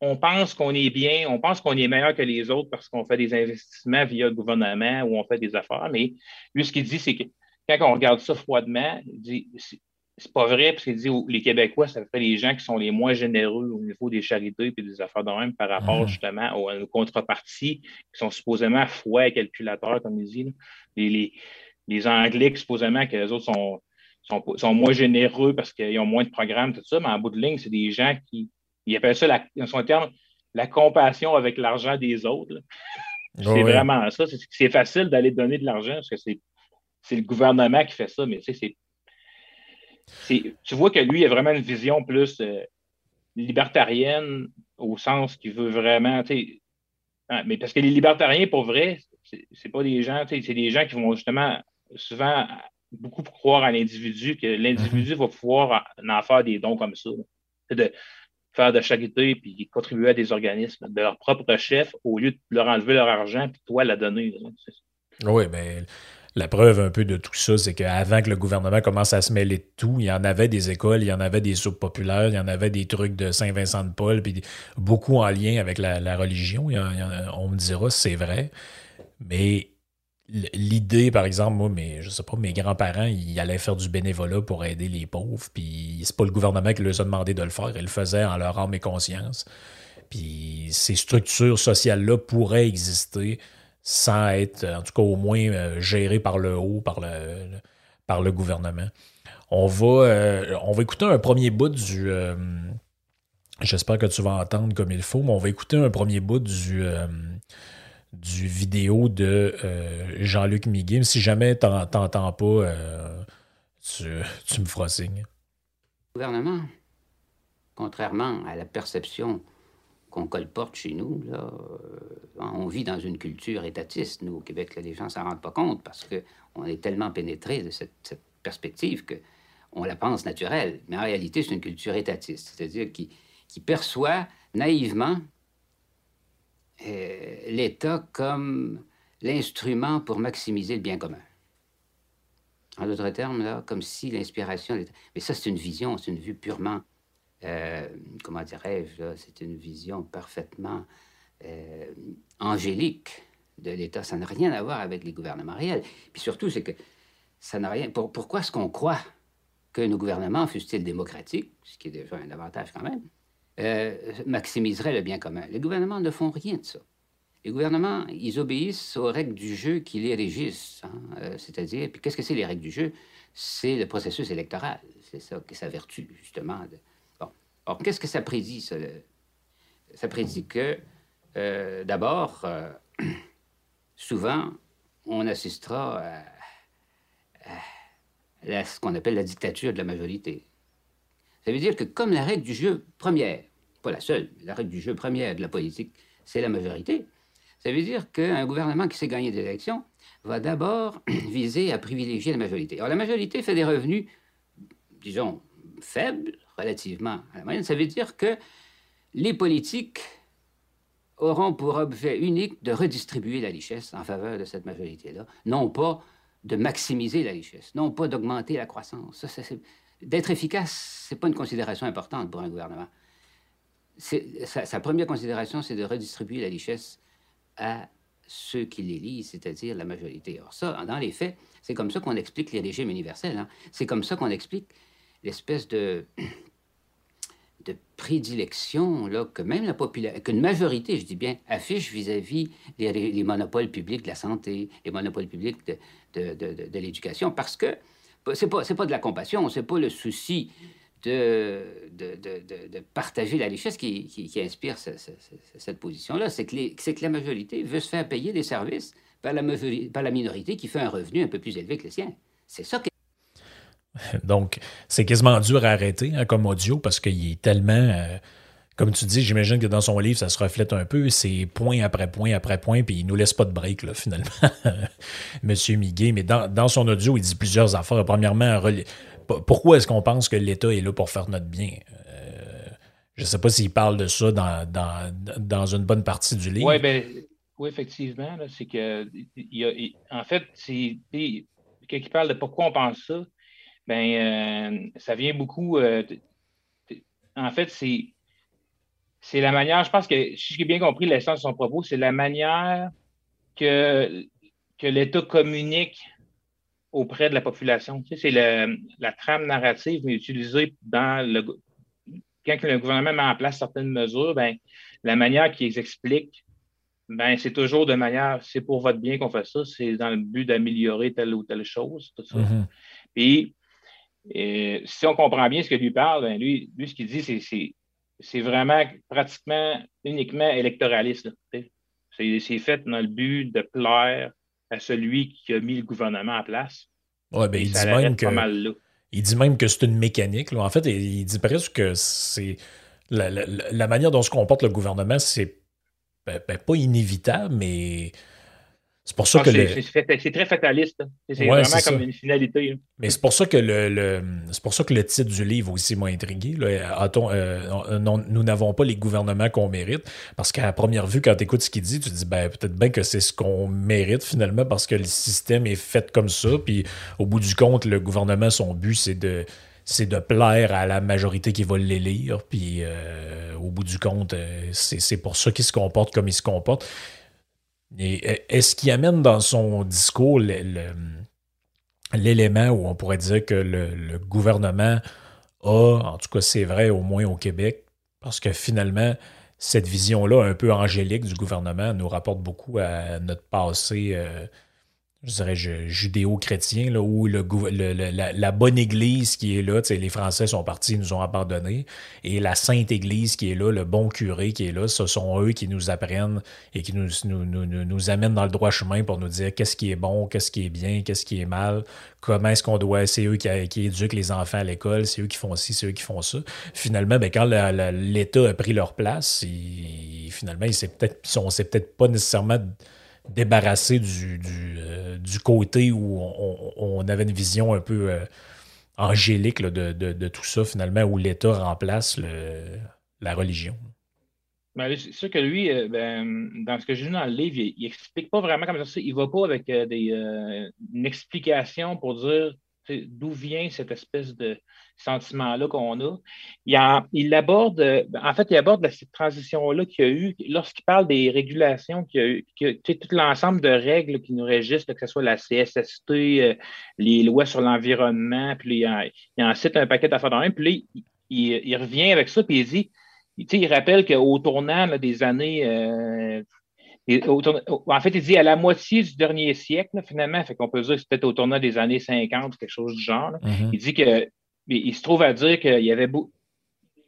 on, pense qu'on est bien, on pense qu'on est meilleur que les autres parce qu'on fait des investissements via le gouvernement ou on fait des affaires. Mais lui, ce qu'il dit, c'est que quand on regarde ça froidement, il dit c'est pas vrai, parce qu'il dit les Québécois, ça fait les gens qui sont les moins généreux au niveau des charités et des affaires de même par rapport ah. justement aux, contreparties qui sont supposément fouets et calculateurs, comme il dit. Les, les, Anglais, supposément que les autres sont, sont, moins généreux parce qu'ils ont moins de programmes, tout ça, mais en bout de ligne, c'est des gens qui ils appellent ça, la, dans son terme, la compassion avec l'argent des autres. c'est vraiment ça. C'est facile d'aller donner de l'argent parce que c'est le gouvernement qui fait ça, mais tu sais, c'est tu vois que lui, il a vraiment une vision plus, euh, libertarienne au sens qu'il veut vraiment, hein, mais parce que les libertariens, pour vrai, c'est pas des gens, c'est des gens qui vont justement souvent beaucoup croire à l'individu, que l'individu va pouvoir en faire des dons comme ça. De faire de charité puis contribuer à des organismes de leur propre chef au lieu de leur enlever leur argent puis toi la donner. Oui, mais la preuve un peu de tout ça, c'est qu'avant que le gouvernement commence à se mêler de tout, il y en avait des écoles, il y en avait des soupes populaires, il y en avait des trucs de Saint-Vincent de Paul, puis beaucoup en lien avec la, religion. on me dira c'est vrai. Mais l'idée, par exemple, moi, mais, je sais pas, mes grands-parents, ils allaient faire du bénévolat pour aider les pauvres, puis c'est pas le gouvernement qui leur a demandé de le faire, ils le faisaient en leur âme et conscience. Puis ces structures sociales-là pourraient exister sans être, en tout cas au moins, euh, gérées par le haut, par le, par le gouvernement. On va, euh, on va écouter un premier bout du... Euh, j'espère que tu vas entendre comme il faut, mais on va écouter un premier bout du du vidéo de Jean-Luc Miguel. Si jamais tu n'entends pas, euh, tu, me feras signe. Gouvernement, contrairement à la perception qu'on colporte chez nous, là, euh, on vit dans une culture étatiste. Nous, au Québec, les gens ne s'en rendent pas compte parce qu'on est tellement pénétré de cette, perspective qu'on la pense naturelle. Mais en réalité, c'est une culture étatiste, c'est-à-dire qui, qui perçoit naïvement euh, l'État comme l'instrument pour maximiser le bien commun. En d'autres termes, là, comme si l'inspiration... Mais ça, c'est une vision, c'est une vue purement, euh, comment dirais-je, c'est une vision parfaitement euh, angélique de l'État. Ça n'a rien à voir avec les gouvernements réels. Puis surtout, c'est que ça n'a rien... pourquoi est-ce qu'on croit que nos gouvernements, fussent-ils démocratiques, ce qui est déjà un avantage quand même, euh, maximiserait le bien commun? Les gouvernements ne font rien de ça. Les gouvernements, ils obéissent aux règles du jeu qui les régissent. Hein. C'est-à-dire, puis qu'est-ce que c'est les règles du jeu? C'est le processus électoral. C'est ça qui est sa vertu, justement. Qu'est-ce que ça prédit, ça? Prédit que, euh, d'abord, souvent, on assistera à ce qu'on appelle la dictature de la majorité. Ça veut dire que comme la règle du jeu première, pas la seule, la règle du jeu première de la politique, c'est la majorité, ça veut dire qu'un gouvernement qui sait gagner des élections va d'abord viser à privilégier la majorité. Alors la majorité fait des revenus, disons, faibles relativement à la moyenne. Ça veut dire que les politiques auront pour objet unique de redistribuer la richesse en faveur de cette majorité-là, non pas de maximiser la richesse, non pas d'augmenter la croissance. D'être efficace, ce n'est pas une considération importante pour un gouvernement. Sa, sa, première considération, c'est de redistribuer la richesse à ceux qui l'élisent, c'est-à-dire la majorité. Or, ça, dans les faits, c'est comme ça qu'on explique les régimes universels. Hein. C'est comme ça qu'on explique l'espèce de, de prédilection là, que même la population, qu'une majorité, je dis bien, affiche vis-à-vis les, monopoles publics de la santé, les monopoles publics de, de, de, l'éducation, parce que c'est pas, pas de la compassion, c'est pas le souci de, de, de, partager la richesse qui, qui, inspire cette position-là. C'est que, que, la majorité veut se faire payer des services par la, par la minorité qui fait un revenu un peu plus élevé que le sien. C'est ça. Donc, c'est quasiment dur à arrêter hein, comme audio parce qu'il est tellement. Euh, comme tu dis, j'imagine que dans son livre, ça se reflète un peu. C'est point après point après point, puis il nous laisse pas de break, là, finalement, Monsieur Miguet. Mais dans, son audio, il dit plusieurs affaires. Premièrement, pourquoi est-ce qu'on pense que l'État est là pour faire notre bien? Euh, je ne sais pas s'il parle de ça dans, une bonne partie du livre. Ouais, ben, oui, effectivement. C'est que, en fait, quand il parle de pourquoi on pense ça, ben, euh, ça vient beaucoup. Euh, en fait, c'est c'est la manière, je pense que, si j'ai bien compris l'essence de son propos, c'est la manière que, que l'État communique auprès de la population. Tu sais, c'est la trame narrative mais utilisée dans le. Quand le gouvernement met en place certaines mesures, ben, la manière qu'ils expliquent, ben, c'est toujours de manière, c'est pour votre bien qu'on fait ça, c'est dans le but d'améliorer telle ou telle chose, tout ça. Mm-hmm. Puis, euh, si on comprend bien ce que lui parle, ben, lui, lui, ce qu'il dit, c'est c'est vraiment pratiquement uniquement électoraliste. C'est fait dans le but de plaire à celui qui a mis le gouvernement en place. Ouais, ben, il, dit même que, il dit même que c'est une mécanique. En fait, il dit presque que c'est la, manière dont se comporte le gouvernement, c'est ben, ben, pas inévitable, mais c'est pour ça ah, que. C'est très fataliste. C'est vraiment comme une finalité. Mais c'est pour ça que le, c'est pour ça que le titre du livre aussi m'a intrigué. Euh, nous n'avons pas les gouvernements qu'on mérite. Parce qu'à première vue, quand tu écoutes ce qu'il dit, tu te dis ben, peut-être bien que c'est ce qu'on mérite finalement parce que le système est fait comme ça. Puis au bout du compte, le gouvernement, son but, c'est de c'est de plaire à la majorité qui va l'élire. Puis euh, au bout du compte, euh, c'est pour ça qu'il se comporte comme il se comporte. Est-ce qu'il amène dans son discours l'élément où on pourrait dire que le, gouvernement a, en tout cas c'est vrai au moins au Québec, parce que finalement, cette vision-là un peu angélique du gouvernement nous rapporte beaucoup à notre passé. Euh, je dirais, judéo-chrétien, où le, la, bonne Église qui est là, les Français sont partis, nous ont abandonnés, et la Sainte Église qui est là, le bon curé qui est là, ce sont eux qui nous apprennent et qui nous, nous, nous, nous amènent dans le droit chemin pour nous dire qu'est-ce qui est bon, qu'est-ce qui est bien, qu'est-ce qui est mal, comment est-ce qu'on doit, c'est eux qui, éduquent les enfants à l'école, c'est eux qui font ci, c'est eux qui font ça. Finalement, ben, quand l'État a pris leur place, finalement, ils ne s'est peut-être pas nécessairement débarrassé du, du, euh, côté où on, avait une vision un peu euh, angélique de, de, tout ça, finalement, où l'État remplace le, la religion. C'est sûr que lui, euh, ben, dans ce que j'ai lu dans le livre, il, n'explique pas vraiment comme ça. Il va pas avec des, une explication pour dire d'où vient cette espèce de sentiment-là qu'on a. Il, il, aborde, en fait, il aborde cette transition-là qu'il y a eu lorsqu'il parle des régulations qu'il y a eu, que, tout l'ensemble de règles qui nous régissent, que ce soit la CSST, euh, les lois sur l'environnement, puis il, il en cite un paquet d'affaires dans même, puis là, il, revient avec ça, puis il dit, il rappelle qu'au tournant des années euh, en fait, il dit à la moitié du dernier siècle, finalement, fait qu'on peut dire que c'est peut-être au tournant des années 50, quelque chose du genre. Mm-hmm. Il dit que il se trouve à dire qu'il y avait beau,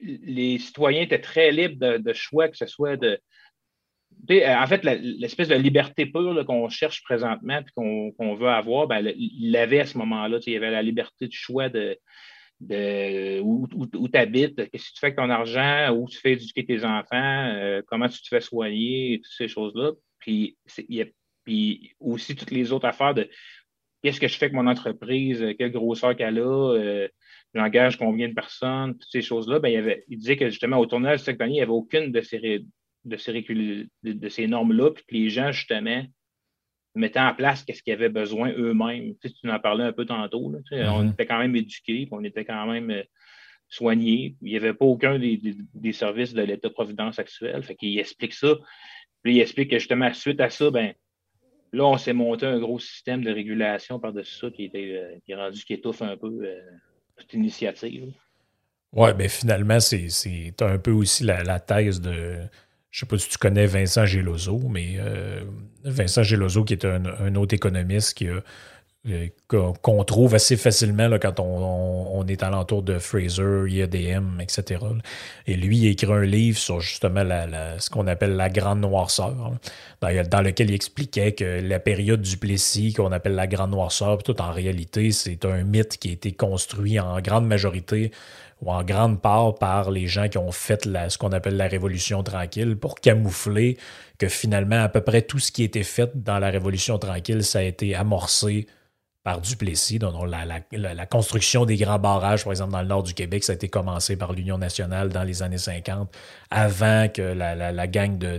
les citoyens étaient très libres de, choix, que ce soit de. En fait, l'espèce de liberté pure qu'on cherche présentement et qu'on veut avoir, ben, il l'avait à ce moment-là. Il y avait la liberté de choix de, de où, tu habites, qu'est-ce que tu fais avec ton argent, où tu fais éduquer tes enfants, euh, comment tu te fais soigner, toutes ces choses-là. Puis, puis aussi toutes les autres affaires de qu'est-ce que je fais avec mon entreprise, quelle grosseur qu'elle a, euh, j'engage combien de personnes, toutes ces choses-là. Ben, il, avait, il disait que justement au tournage de cette année, il n'y avait aucune de ces, de ces, de ces normes-là, puis que les gens, justement, mettaient en place qu'est-ce qu'ils avaient besoin eux-mêmes. Tu, sais, tu en parlais un peu tantôt. Là, tu sais, On mm-hmm. était quand même éduqués, on était quand même soignés. Il n'y avait pas aucun des, des, services de l'État-providence actuel. Fait qu'il explique ça. Puis il explique que justement, suite à ça, ben, là, on s'est monté un gros système de régulation par-dessus ça qui, était, euh, qui est rendu qui étouffe un peu euh, toute initiative. Oui, mais ben, finalement, c'est un peu aussi la, la thèse de je sais pas si tu connais Vincent Geloso, mais euh, Vincent Geloso, qui est un, autre économiste qui euh, qu'on trouve assez facilement là, quand on, est alentour de Fraser, IADM, etc. Et lui, il écrit un livre sur justement ce qu'on appelle la grande noirceur, dans, lequel il expliquait que la période du Plessis, qu'on appelle la grande noirceur, tout en réalité, c'est un mythe qui a été construit en grande majorité ou en grande part par les gens qui ont fait ce qu'on appelle la Révolution tranquille pour camoufler que finalement, à peu près tout ce qui a été fait dans la Révolution tranquille, ça a été amorcé par Duplessis. Donc, la, construction des grands barrages, par exemple, dans le nord du Québec, ça a été commencé par l'Union nationale dans les années 50, avant que la, gang de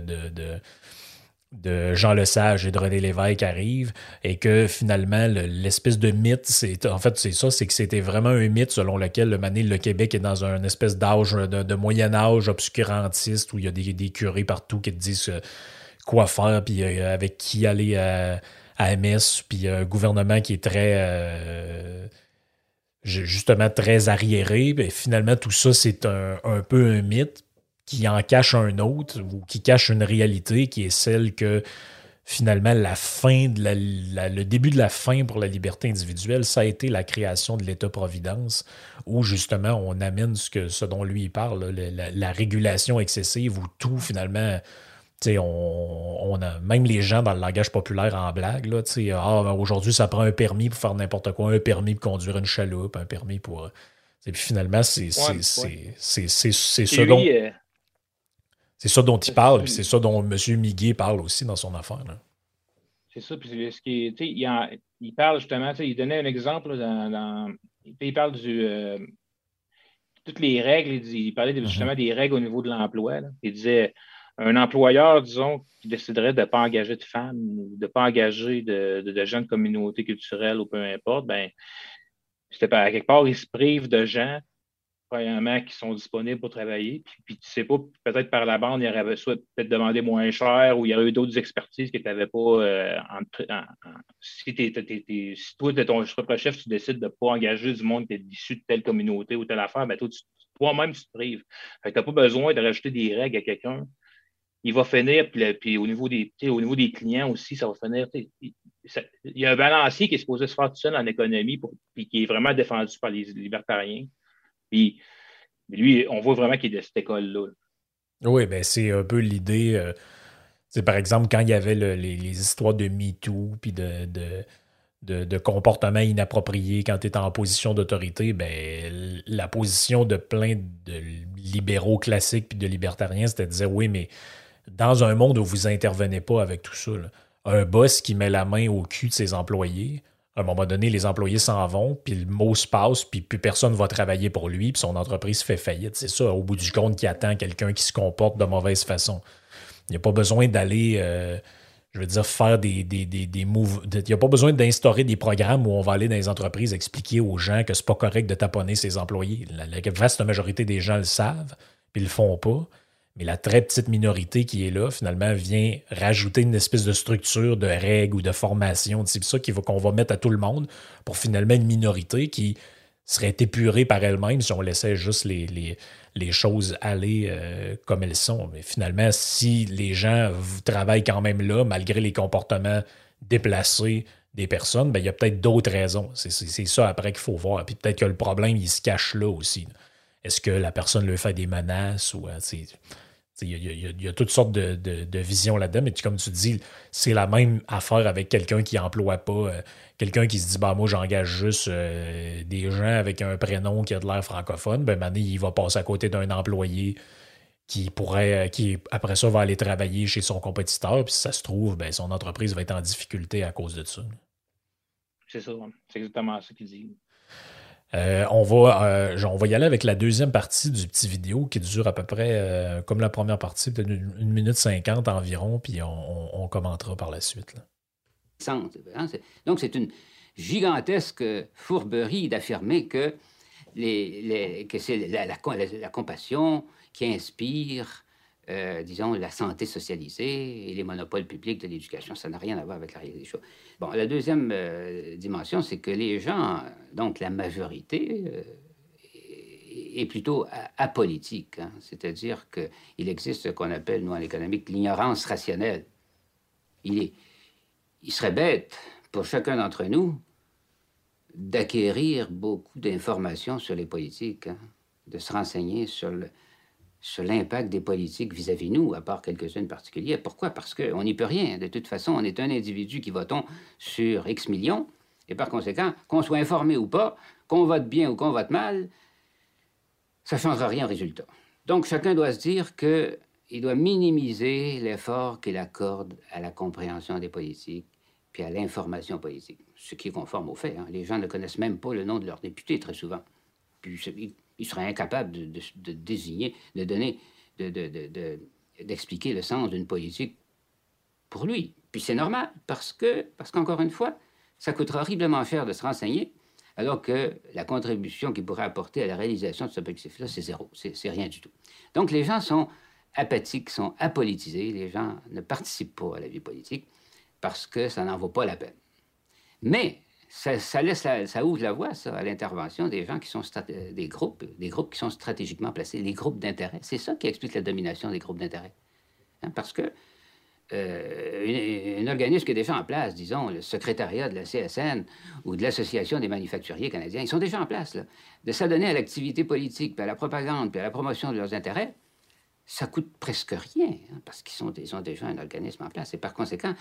de Jean Lesage et de René Lévesque arrive et que finalement l'espèce de mythe, en fait c'est ça, c'est que c'était vraiment un mythe selon lequel le Québec est dans un espèce d'âge de, Moyen Âge obscurantiste où il y a des, curés partout qui te disent euh, quoi faire puis euh, avec qui aller à, à puis un gouvernement qui est très euh, justement très arriéré. Et finalement tout ça c'est un, peu un mythe qui en cache un autre ou qui cache une réalité qui est celle que finalement la fin de la, le début de la fin pour la liberté individuelle, ça a été la création de l'État-providence, où justement on amène ce, que, ce dont lui parle, la, régulation excessive, où tout finalement, on, on, a même les gens dans le langage populaire en blague, là, ah, ben, aujourd'hui ça prend un permis pour faire n'importe quoi, un permis pour conduire une chaloupe, un permis pour Et puis finalement, c'est Ouais, ce dont, euh, c'est ça dont il parle, puis c'est- ça dont M. Miguet parle aussi dans son affaire. C'est ça. Puis c'est ce qui est- il, en- il parle justement, il donnait un exemple là, dans, dans- il parle du euh, toutes les règles. Il, dit- il parlait de- justement des règles au niveau de l'emploi. Il disait un employeur, disons, qui déciderait de ne pas engager de femmes ou de ne pas engager de, gens de communauté culturelle ou peu importe, ben à quelque part, il se prive de gens premièrement, qui sont disponibles pour travailler. Puis, puis tu sais pas, peut-être par la bande, il aurait soit peut-être demandé moins cher ou il y aurait eu d'autres expertises que tu n'avais pas. euh, si, t'es- t'es- t'es- t'es- si toi, de ton chef, tu décides de ne pas engager du monde qui est issu de telle communauté ou telle affaire, ben toi, toi-même, tu te prives. Tu n'as pas besoin de rajouter des règles à quelqu'un. Il va finir, puis, puis au, niveau des, au niveau des clients aussi, ça va finir. il- y a un balancier qui est supposé se faire tout seul en économie, puis qui est vraiment défendu par les libertariens. Puis lui, on voit vraiment qu'il est de cette école-là. Oui, ben c'est un peu l'idée. euh, par exemple quand il y avait le- les, histoires de MeToo, puis de, de, de, de comportements inappropriés quand tu es en position d'autorité, ben la position de plein de libéraux classiques puis de libertariens, c'était de dire oui, mais dans un monde où vous intervenez pas avec tout ça, un boss qui met la main au cul de ses employés, à un moment donné, les employés s'en vont, puis le mot se passe, puis plus personne va travailler pour lui, puis son entreprise fait faillite. C'est ça, au bout du compte, qui attend quelqu'un qui se comporte de mauvaise façon. Il n'y a pas besoin d'aller, euh, je veux dire, faire des, des, moves. Il n'y a pas besoin d'instaurer des programmes où on va aller dans les entreprises expliquer aux gens que c'est pas correct de taponner ses employés. La, la vaste majorité des gens le savent, puis ils le font pas. Mais la très petite minorité qui est là, finalement, vient rajouter une espèce de structure, de règles ou de formation. C'est ça qu'on va mettre à tout le monde pour finalement une minorité qui serait épurée par elle-même si on laissait juste les, choses aller euh, comme elles sont. Mais finalement, si les gens travaillent quand même là, malgré les comportements déplacés des personnes, ben, il y a peut-être d'autres raisons. C'est ça après qu'il faut voir. Puis peut-être que le problème, il se cache là aussi. Est-ce que la personne lui fait des menaces ou euh, il y, a- toutes sortes de, de- visions là-dedans, mais tu- comme tu dis, c'est la même affaire avec quelqu'un qui n'emploie pas, euh, quelqu'un qui se dit, bah moi j'engage juste euh, des gens avec un prénom qui a de l'air francophone, ben maintenant il va passer à côté d'un employé qui pourrait, euh, qui après ça va aller travailler chez son compétiteur, puis si ça se trouve, ben, son entreprise va être en difficulté à cause de ça. C'est ça, c'est exactement ça qu'il dit. Euh, on, va, euh, on va y aller avec la deuxième partie du petit vidéo qui dure à peu près euh, comme la première partie, peut-être une, minute cinquante environ, puis on, commentera par la suite. hein, Donc, c'est une gigantesque fourberie d'affirmer que, c'est la compassion qui inspire, euh, disons, la santé socialisée et les monopoles publics de l'éducation. Ça n'a rien à voir avec la réalité des choses. Bon, la deuxième euh, dimension, c'est que les gens, donc la majorité, euh, est plutôt apolitique. hein. C'est-à-dire qu'il existe ce qu'on appelle, nous, en économique, l'ignorance rationnelle. Il est il serait bête pour chacun d'entre nous d'acquérir beaucoup d'informations sur les politiques, hein, de se renseigner sur le- sur l'impact des politiques vis-à-vis nous, à part quelques-unes particulières. Pourquoi? Parce qu'on n'y peut rien. De toute façon, on est un individu qui votons sur X millions, et par conséquent, qu'on soit informé ou pas, qu'on vote bien ou qu'on vote mal, ça ne changera rien au résultat. Donc, chacun doit se dire que il doit minimiser l'effort qu'il accorde à la compréhension des politiques puis à l'information politique, ce qui est conforme aux faits. hein. Les gens ne connaissent même pas le nom de leur député très souvent. Ils seraient incapables de, de- désigner, de donner, de- de- de- de- d'expliquer le sens d'une politique pour lui. Puis c'est normal, parce que, parce qu'encore une fois, ça coûtera horriblement cher de se renseigner, alors que la contribution qu'il pourrait apporter à la réalisation de ce objectif-là, c'est zéro, c'est rien du tout. Donc les gens sont apathiques, sont apolitisés, les gens ne participent pas à la vie politique parce que ça n'en vaut pas la peine. Mais ça, ouvre la voie, ça, à l'intervention des gens qui sont euh, des groupes, des groupes qui sont stratégiquement placés, les groupes d'intérêt. C'est ça qui explique la domination des groupes d'intérêt. Hein, parce que euh, un, organisme qui est déjà en place, disons, le secrétariat de la CSN ou de l'Association des manufacturiers canadiens, ils sont déjà en place. De s'adonner à l'activité politique, puis à la propagande, puis à la promotion de leurs intérêts, ça coûte presque rien, hein, parce qu'ils ont déjà un organisme en place. Et par conséquent,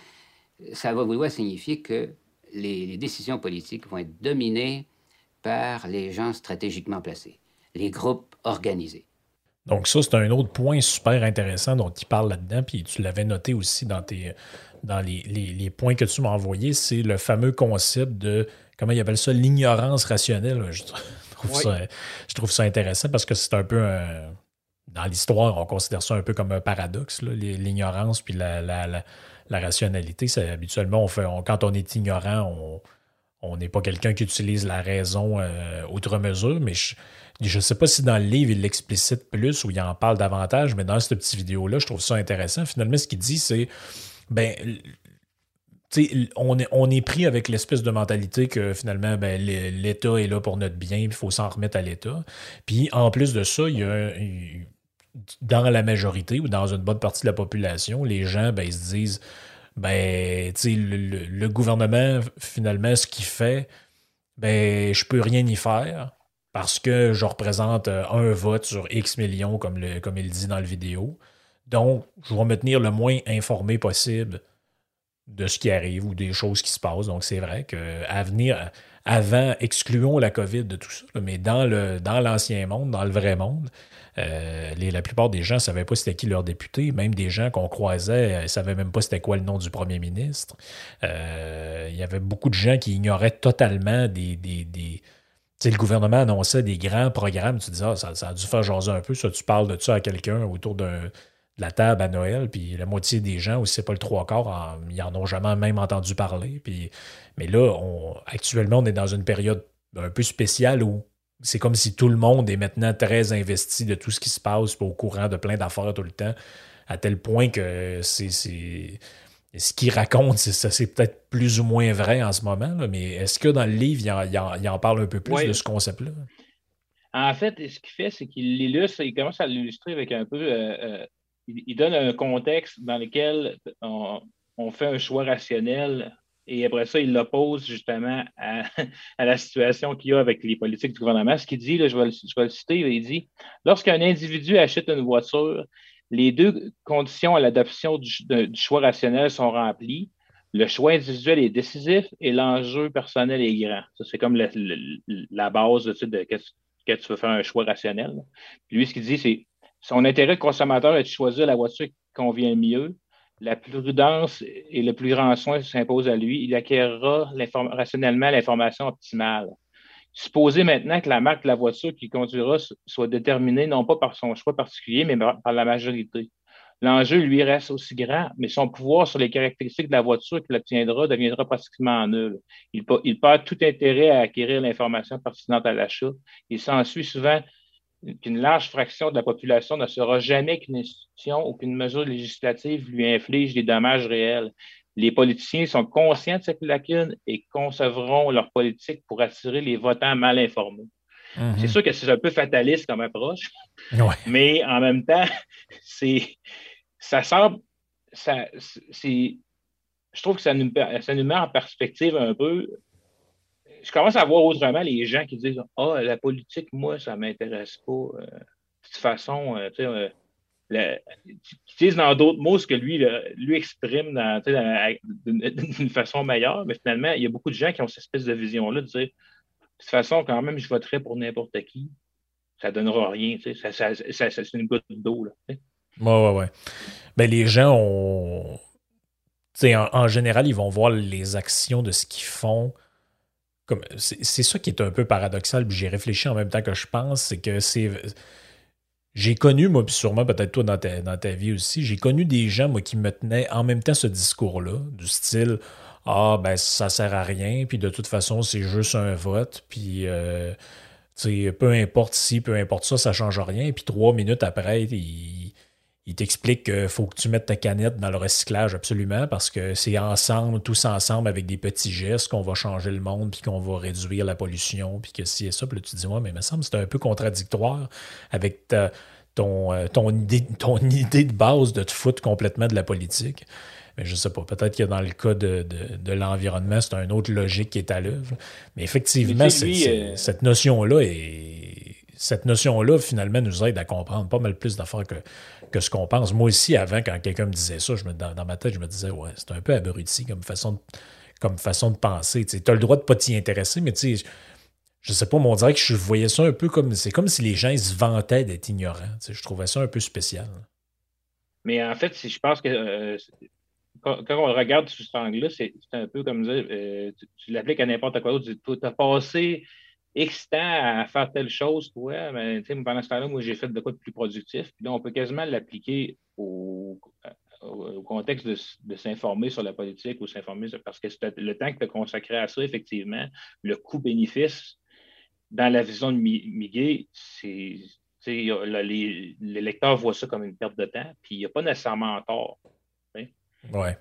ça va vouloir signifier que les, les décisions politiques vont être dominées par les gens stratégiquement placés, les groupes organisés. Donc ça, c'est un autre point super intéressant dont il parle là-dedans, puis tu l'avais noté aussi dans, tes, dans les, points que tu m'as envoyés, c'est le fameux concept de, comment il appelle ça, l'ignorance rationnelle. Je trouve, ça, je trouve ça intéressant parce que c'est un peu dans l'histoire, on considère ça un peu comme un paradoxe, l'ignorance puis la, la, rationalité. habituellement, on fait, quand on est ignorant, on n'est pas quelqu'un qui utilise la raison euh, outre mesure, mais je ne sais pas si dans le livre, il l'explicite plus ou il en parle davantage, mais dans cette petite vidéo-là, je trouve ça intéressant. Finalement, ce qu'il dit, c'est ben, on est, on est pris avec l'espèce de mentalité que finalement, ben, l'État est là pour notre bien, il faut s'en remettre à l'État. Puis en plus de ça, il y a dans la majorité ou dans une bonne partie de la population, les gens ben, ils se disent ben, le, le, gouvernement, finalement, ce qu'il fait, ben, je peux rien y faire parce que je représente euh, un vote sur X millions, comme, le, comme il dit dans la vidéo. Donc, je vais me tenir le moins informé possible de ce qui arrive ou des choses qui se passent. Donc, c'est vrai qu'à venir, avant, excluons la COVID de tout ça, mais dans, le, dans l'ancien monde, dans le vrai monde, euh, la plupart des gens ne savaient pas c'était qui leur député. Même des gens qu'on croisait ne savaient même pas c'était quoi le nom du premier ministre. Euh, il y avait beaucoup de gens qui ignoraient totalement des. des, des le gouvernement annonçait des grands programmes. Tu disais, ah, ça, a dû faire jaser un peu. Ça, tu parles de ça à quelqu'un autour de la table à Noël, puis la moitié des gens, ou si c'est pas le trois quarts, ils n'en ont jamais même entendu parler. Mais là, actuellement, on est dans une période un peu spéciale où c'est comme si tout le monde est maintenant très investi de tout ce qui se passe, au courant de plein d'affaires tout le temps, à tel point que c'est. Ce qu'il raconte, c'est peut-être plus ou moins vrai en ce moment, mais est-ce que dans le livre, il en, parle un peu plus de ce concept-là? En fait, ce qu'il fait, c'est qu'il l'illustre, il commence à l'illustrer avec un peu. Euh, euh, il, donne un contexte dans lequel on fait un choix rationnel et après ça, il l'oppose justement à, la situation qu'il y a avec les politiques du gouvernement. Ce qu'il dit, là, je, vais le, citer, il dit Lorsqu'un individu achète une voiture, les deux conditions à l'adoption du, choix rationnel sont remplies. Le choix individuel est décisif et l'enjeu personnel est grand. Ça, c'est comme la, base de, de, que tu veux faire un choix rationnel. lui, ce qu'il dit, c'est son intérêt consommateur est de choisir la voiture qui convient mieux la prudence et le plus grand soin s'imposent à lui. Il acquérera rationnellement l'information optimale. Supposez maintenant que la marque de la voiture qu'il conduira soit déterminée non pas par son choix particulier, mais par la majorité. L'enjeu, lui, reste aussi grand, mais son pouvoir sur les caractéristiques de la voiture qu'il obtiendra deviendra pratiquement nul. Il, perd tout intérêt à acquérir l'information pertinente à l'achat. Il s'ensuit souvent qu'une large fraction de la population ne saura jamais qu'une institution ou qu'une mesure législative lui inflige des dommages réels. Les politiciens sont conscients de cette lacune et concevront leur politique pour attirer les votants mal informés. Mhm. C'est sûr que c'est un peu fataliste comme approche, mais en même temps, c'est ça semble, ça, je trouve que ça nous, ça nous met en perspective un peu je commence à voir autrement les gens qui disent Ah, la politique, moi, ça ne m'intéresse pas. Euh, de toute façon, euh, tu sais, euh, qui disent dans d'autres mots ce que lui, lui exprime d'une façon meilleure, mais finalement, il y a beaucoup de gens qui ont cette espèce de vision-là de dire de toute façon, quand même, je voterai pour n'importe qui. Ça ne donnera rien. Ça, c'est une goutte d'eau. Oui, oui, oui. Ben, les gens ont. En, en, général, ils vont voir les actions de ce qu'ils font c'est ça qui est un peu paradoxal, puis j'ai réfléchi en même temps que je pense, c'est que c'est. J'ai connu, moi, puis sûrement peut-être toi dans ta, vie aussi, j'ai connu des gens, moi, qui me tenaient en même temps ce discours-là, du style Ah, ben, ça sert à rien, puis de toute façon, c'est juste un vote, puis euh, peu importe si, peu importe ça, ça change rien. Puis trois minutes après, il, il t'explique qu'il faut que tu mettes ta canette dans le recyclage absolument parce que c'est ensemble, tous ensemble, avec des petits gestes qu'on va changer le monde puis qu'on va réduire la pollution puis que si et ça. Puis là, tu te dis, ouais, mais il me semble que c'est un peu contradictoire avec ton, euh, ton, idée, ton idée de base de te foutre complètement de la politique. Mais je sais pas, peut-être que dans le cas de, l'environnement, c'est une autre logique qui est à l'œuvre. Mais effectivement, euh, cette notion-là est cette notion-là, finalement, nous aide à comprendre pas mal plus d'affaires que, que ce qu'on pense. Moi aussi, avant, quand quelqu'un me disait ça, je me, dans, ma tête, je me disais, ouais, c'est un peu abruti comme façon de, comme façon de penser. Tu as le droit de pas t'y intéresser, mais tu sais, je sais pas, mais on dirait que je voyais ça un peu comme. C'est comme si les gens se vantaient d'être ignorants. Je trouvais ça un peu spécial. Mais en fait, si je pense que euh, quand, on regarde sous cet angle-là, c'est un peu comme dire euh, tu, l'appliques à n'importe quoi d'autre. Tu as passé Temps à faire telle chose, toi, mais pendant ce temps-là, moi, j'ai fait de quoi de plus productif. Puis là, on peut quasiment l'appliquer au, contexte de, s'informer sur la politique ou s'informer parce que le temps que tu as consacré à ça, effectivement, le coût-bénéfice dans la vision de Miguel, c'est. Les, les, lecteurs voient ça comme une perte de temps, puis il n'y a pas nécessairement tort. Ouais.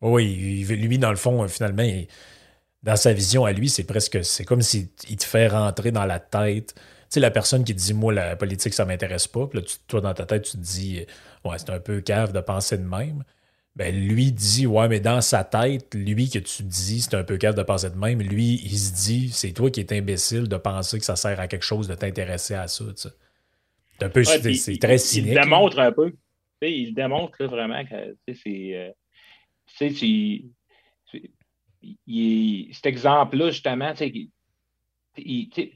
oui, lui, dans le fond, finalement, dans sa vision à lui, c'est presque. C'est comme s'il te fait rentrer dans la tête. Tu sais, la personne qui dit Moi, la politique, ça m'intéresse pas. Puis là, toi, dans ta tête, tu te dis Ouais, c'est un peu cave de penser de même ben lui dit ouais mais dans sa tête lui que tu dis c'est un peu cave de penser de même lui il se dit c'est toi qui es imbécile de penser que ça sert à quelque chose de t'intéresser à ça c'est un peu c'est très cynique il démontre un peu il démontre là, vraiment que c'est euh, cet exemple là justement tu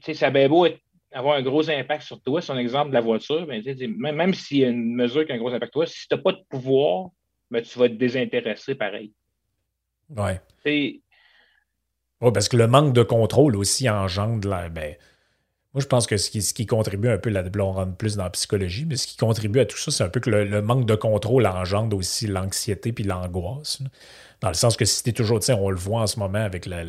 sais ça bien beau avoir un gros impact sur toi, son exemple de la voiture, mais même, même s'il y a une mesure qui a un gros impact sur toi, si tu n'as pas de pouvoir, mais tu vas te désintéresser pareil. Ouais. Oui, parce que le manque de contrôle aussi engendre la. Ben, moi, je pense que ce qui, contribue un peu, là, on rentre plus dans la psychologie, mais ce qui contribue à tout ça, c'est un peu que le, manque de contrôle engendre aussi l'anxiété puis l'angoisse. Dans le sens que si tu es toujours, tu on le voit en ce moment avec la,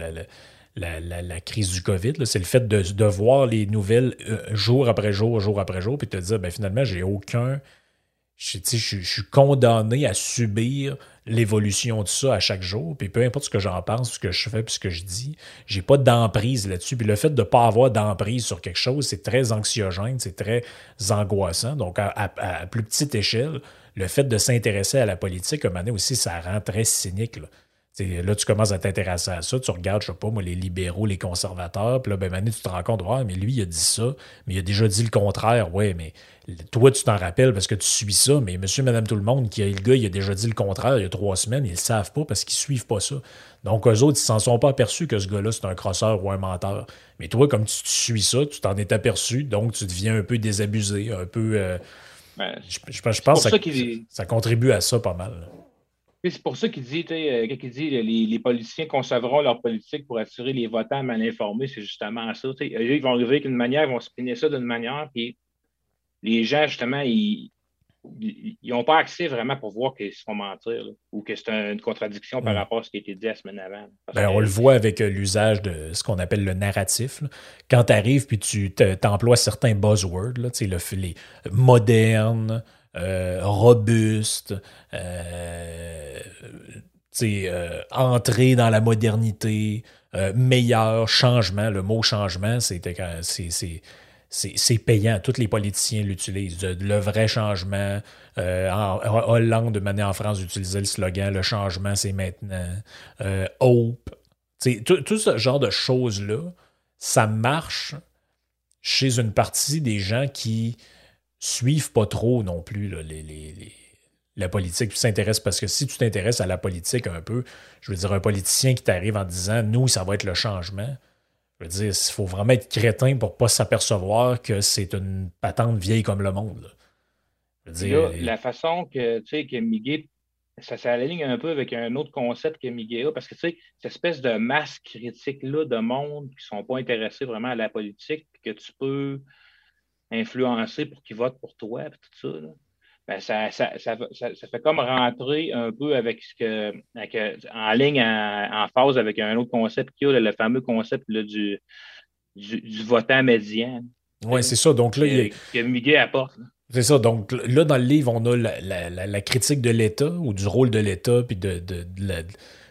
la, crise du COVID, c'est le fait de, voir les nouvelles euh, jour après jour, jour après jour, puis te dire, ben, finalement, j'ai aucun je, suis condamné à subir l'évolution de ça à chaque jour. Puis peu importe ce que j'en pense, ce que je fais, puis ce que je dis, j'ai pas d'emprise là-dessus. Puis le fait de ne pas avoir d'emprise sur quelque chose, c'est très anxiogène, c'est très angoissant. Donc, à, plus petite échelle, le fait de s'intéresser à la politique, à un moment aussi, ça rend très cynique. Là, tu commences à t'intéresser à ça, tu regardes, je sais pas, moi, les libéraux, les conservateurs, puis là, ben, tu te rends compte, ouais, mais lui, il a dit ça, mais il a déjà dit le contraire. Ouais, mais toi, tu t'en rappelles parce que tu suis ça, mais monsieur, madame, tout le monde, qui a le gars, il a déjà dit le contraire il y a trois semaines, ils le savent pas parce qu'ils suivent pas ça. Donc, eux autres, ils s'en sont pas aperçus que ce gars-là, c'est un crosseur ou un menteur. Mais toi, comme tu, suis ça, tu t'en es aperçu, donc tu deviens un peu désabusé, un peu. Euh, ben, je, pense que ça, ça, contribue à ça pas mal. C'est pour ça qu'il dit, euh, qu'il dit les, les, politiciens conserveront leur politique pour attirer les votants mal informés, c'est justement ça. Ils vont arriver d'une manière, ils vont spinner ça d'une manière, puis les gens, justement, ils n'ont pas accès vraiment pour voir qu'ils se font mentir ou que c'est une contradiction par rapport à ce qui a été dit la semaine avant. Ben, on le voit avec euh, l'usage de ce qu'on appelle le narratif. Quand tu arrives puis tu emploies certains buzzwords, là, le, les modernes, euh, robuste, euh, euh, entrer dans la modernité, meilleur, changement. Le mot changement, c'est payant. Tous les politiciens l'utilisent. Le vrai changement. en, Hollande, de manière en France, utilisait le slogan Le changement, c'est maintenant. hope. Tout, tout, ce genre de choses-là, ça marche chez une partie des gens qui suivent pas trop non plus les, la politique, puis s'intéressent parce que si tu t'intéresses à la politique un peu, je veux dire, un politicien qui t'arrive en disant nous, ça va être le changement. Je veux dire, il faut vraiment être crétin pour pas s'apercevoir que c'est une patente vieille comme le monde. la façon que, tu sais, que Miguel, ça s'aligne un peu avec un autre concept que Miguel a, parce que, tu sais, cette espèce de masse critique-là de monde qui sont pas intéressés vraiment à la politique, que tu peux influencer pour qu'ils votent pour toi, et tout ça. Ben, ça, ça, ça, fait comme rentrer un peu avec ce que, en ligne, en, phase avec un autre concept qu'il y a, le fameux concept du, du, votant médian. Oui, c'est ça. Donc là, il que Miguel apporte. C'est ça. Donc là, dans le livre, on a la, critique de l'État ou du rôle de l'État, puis de, de,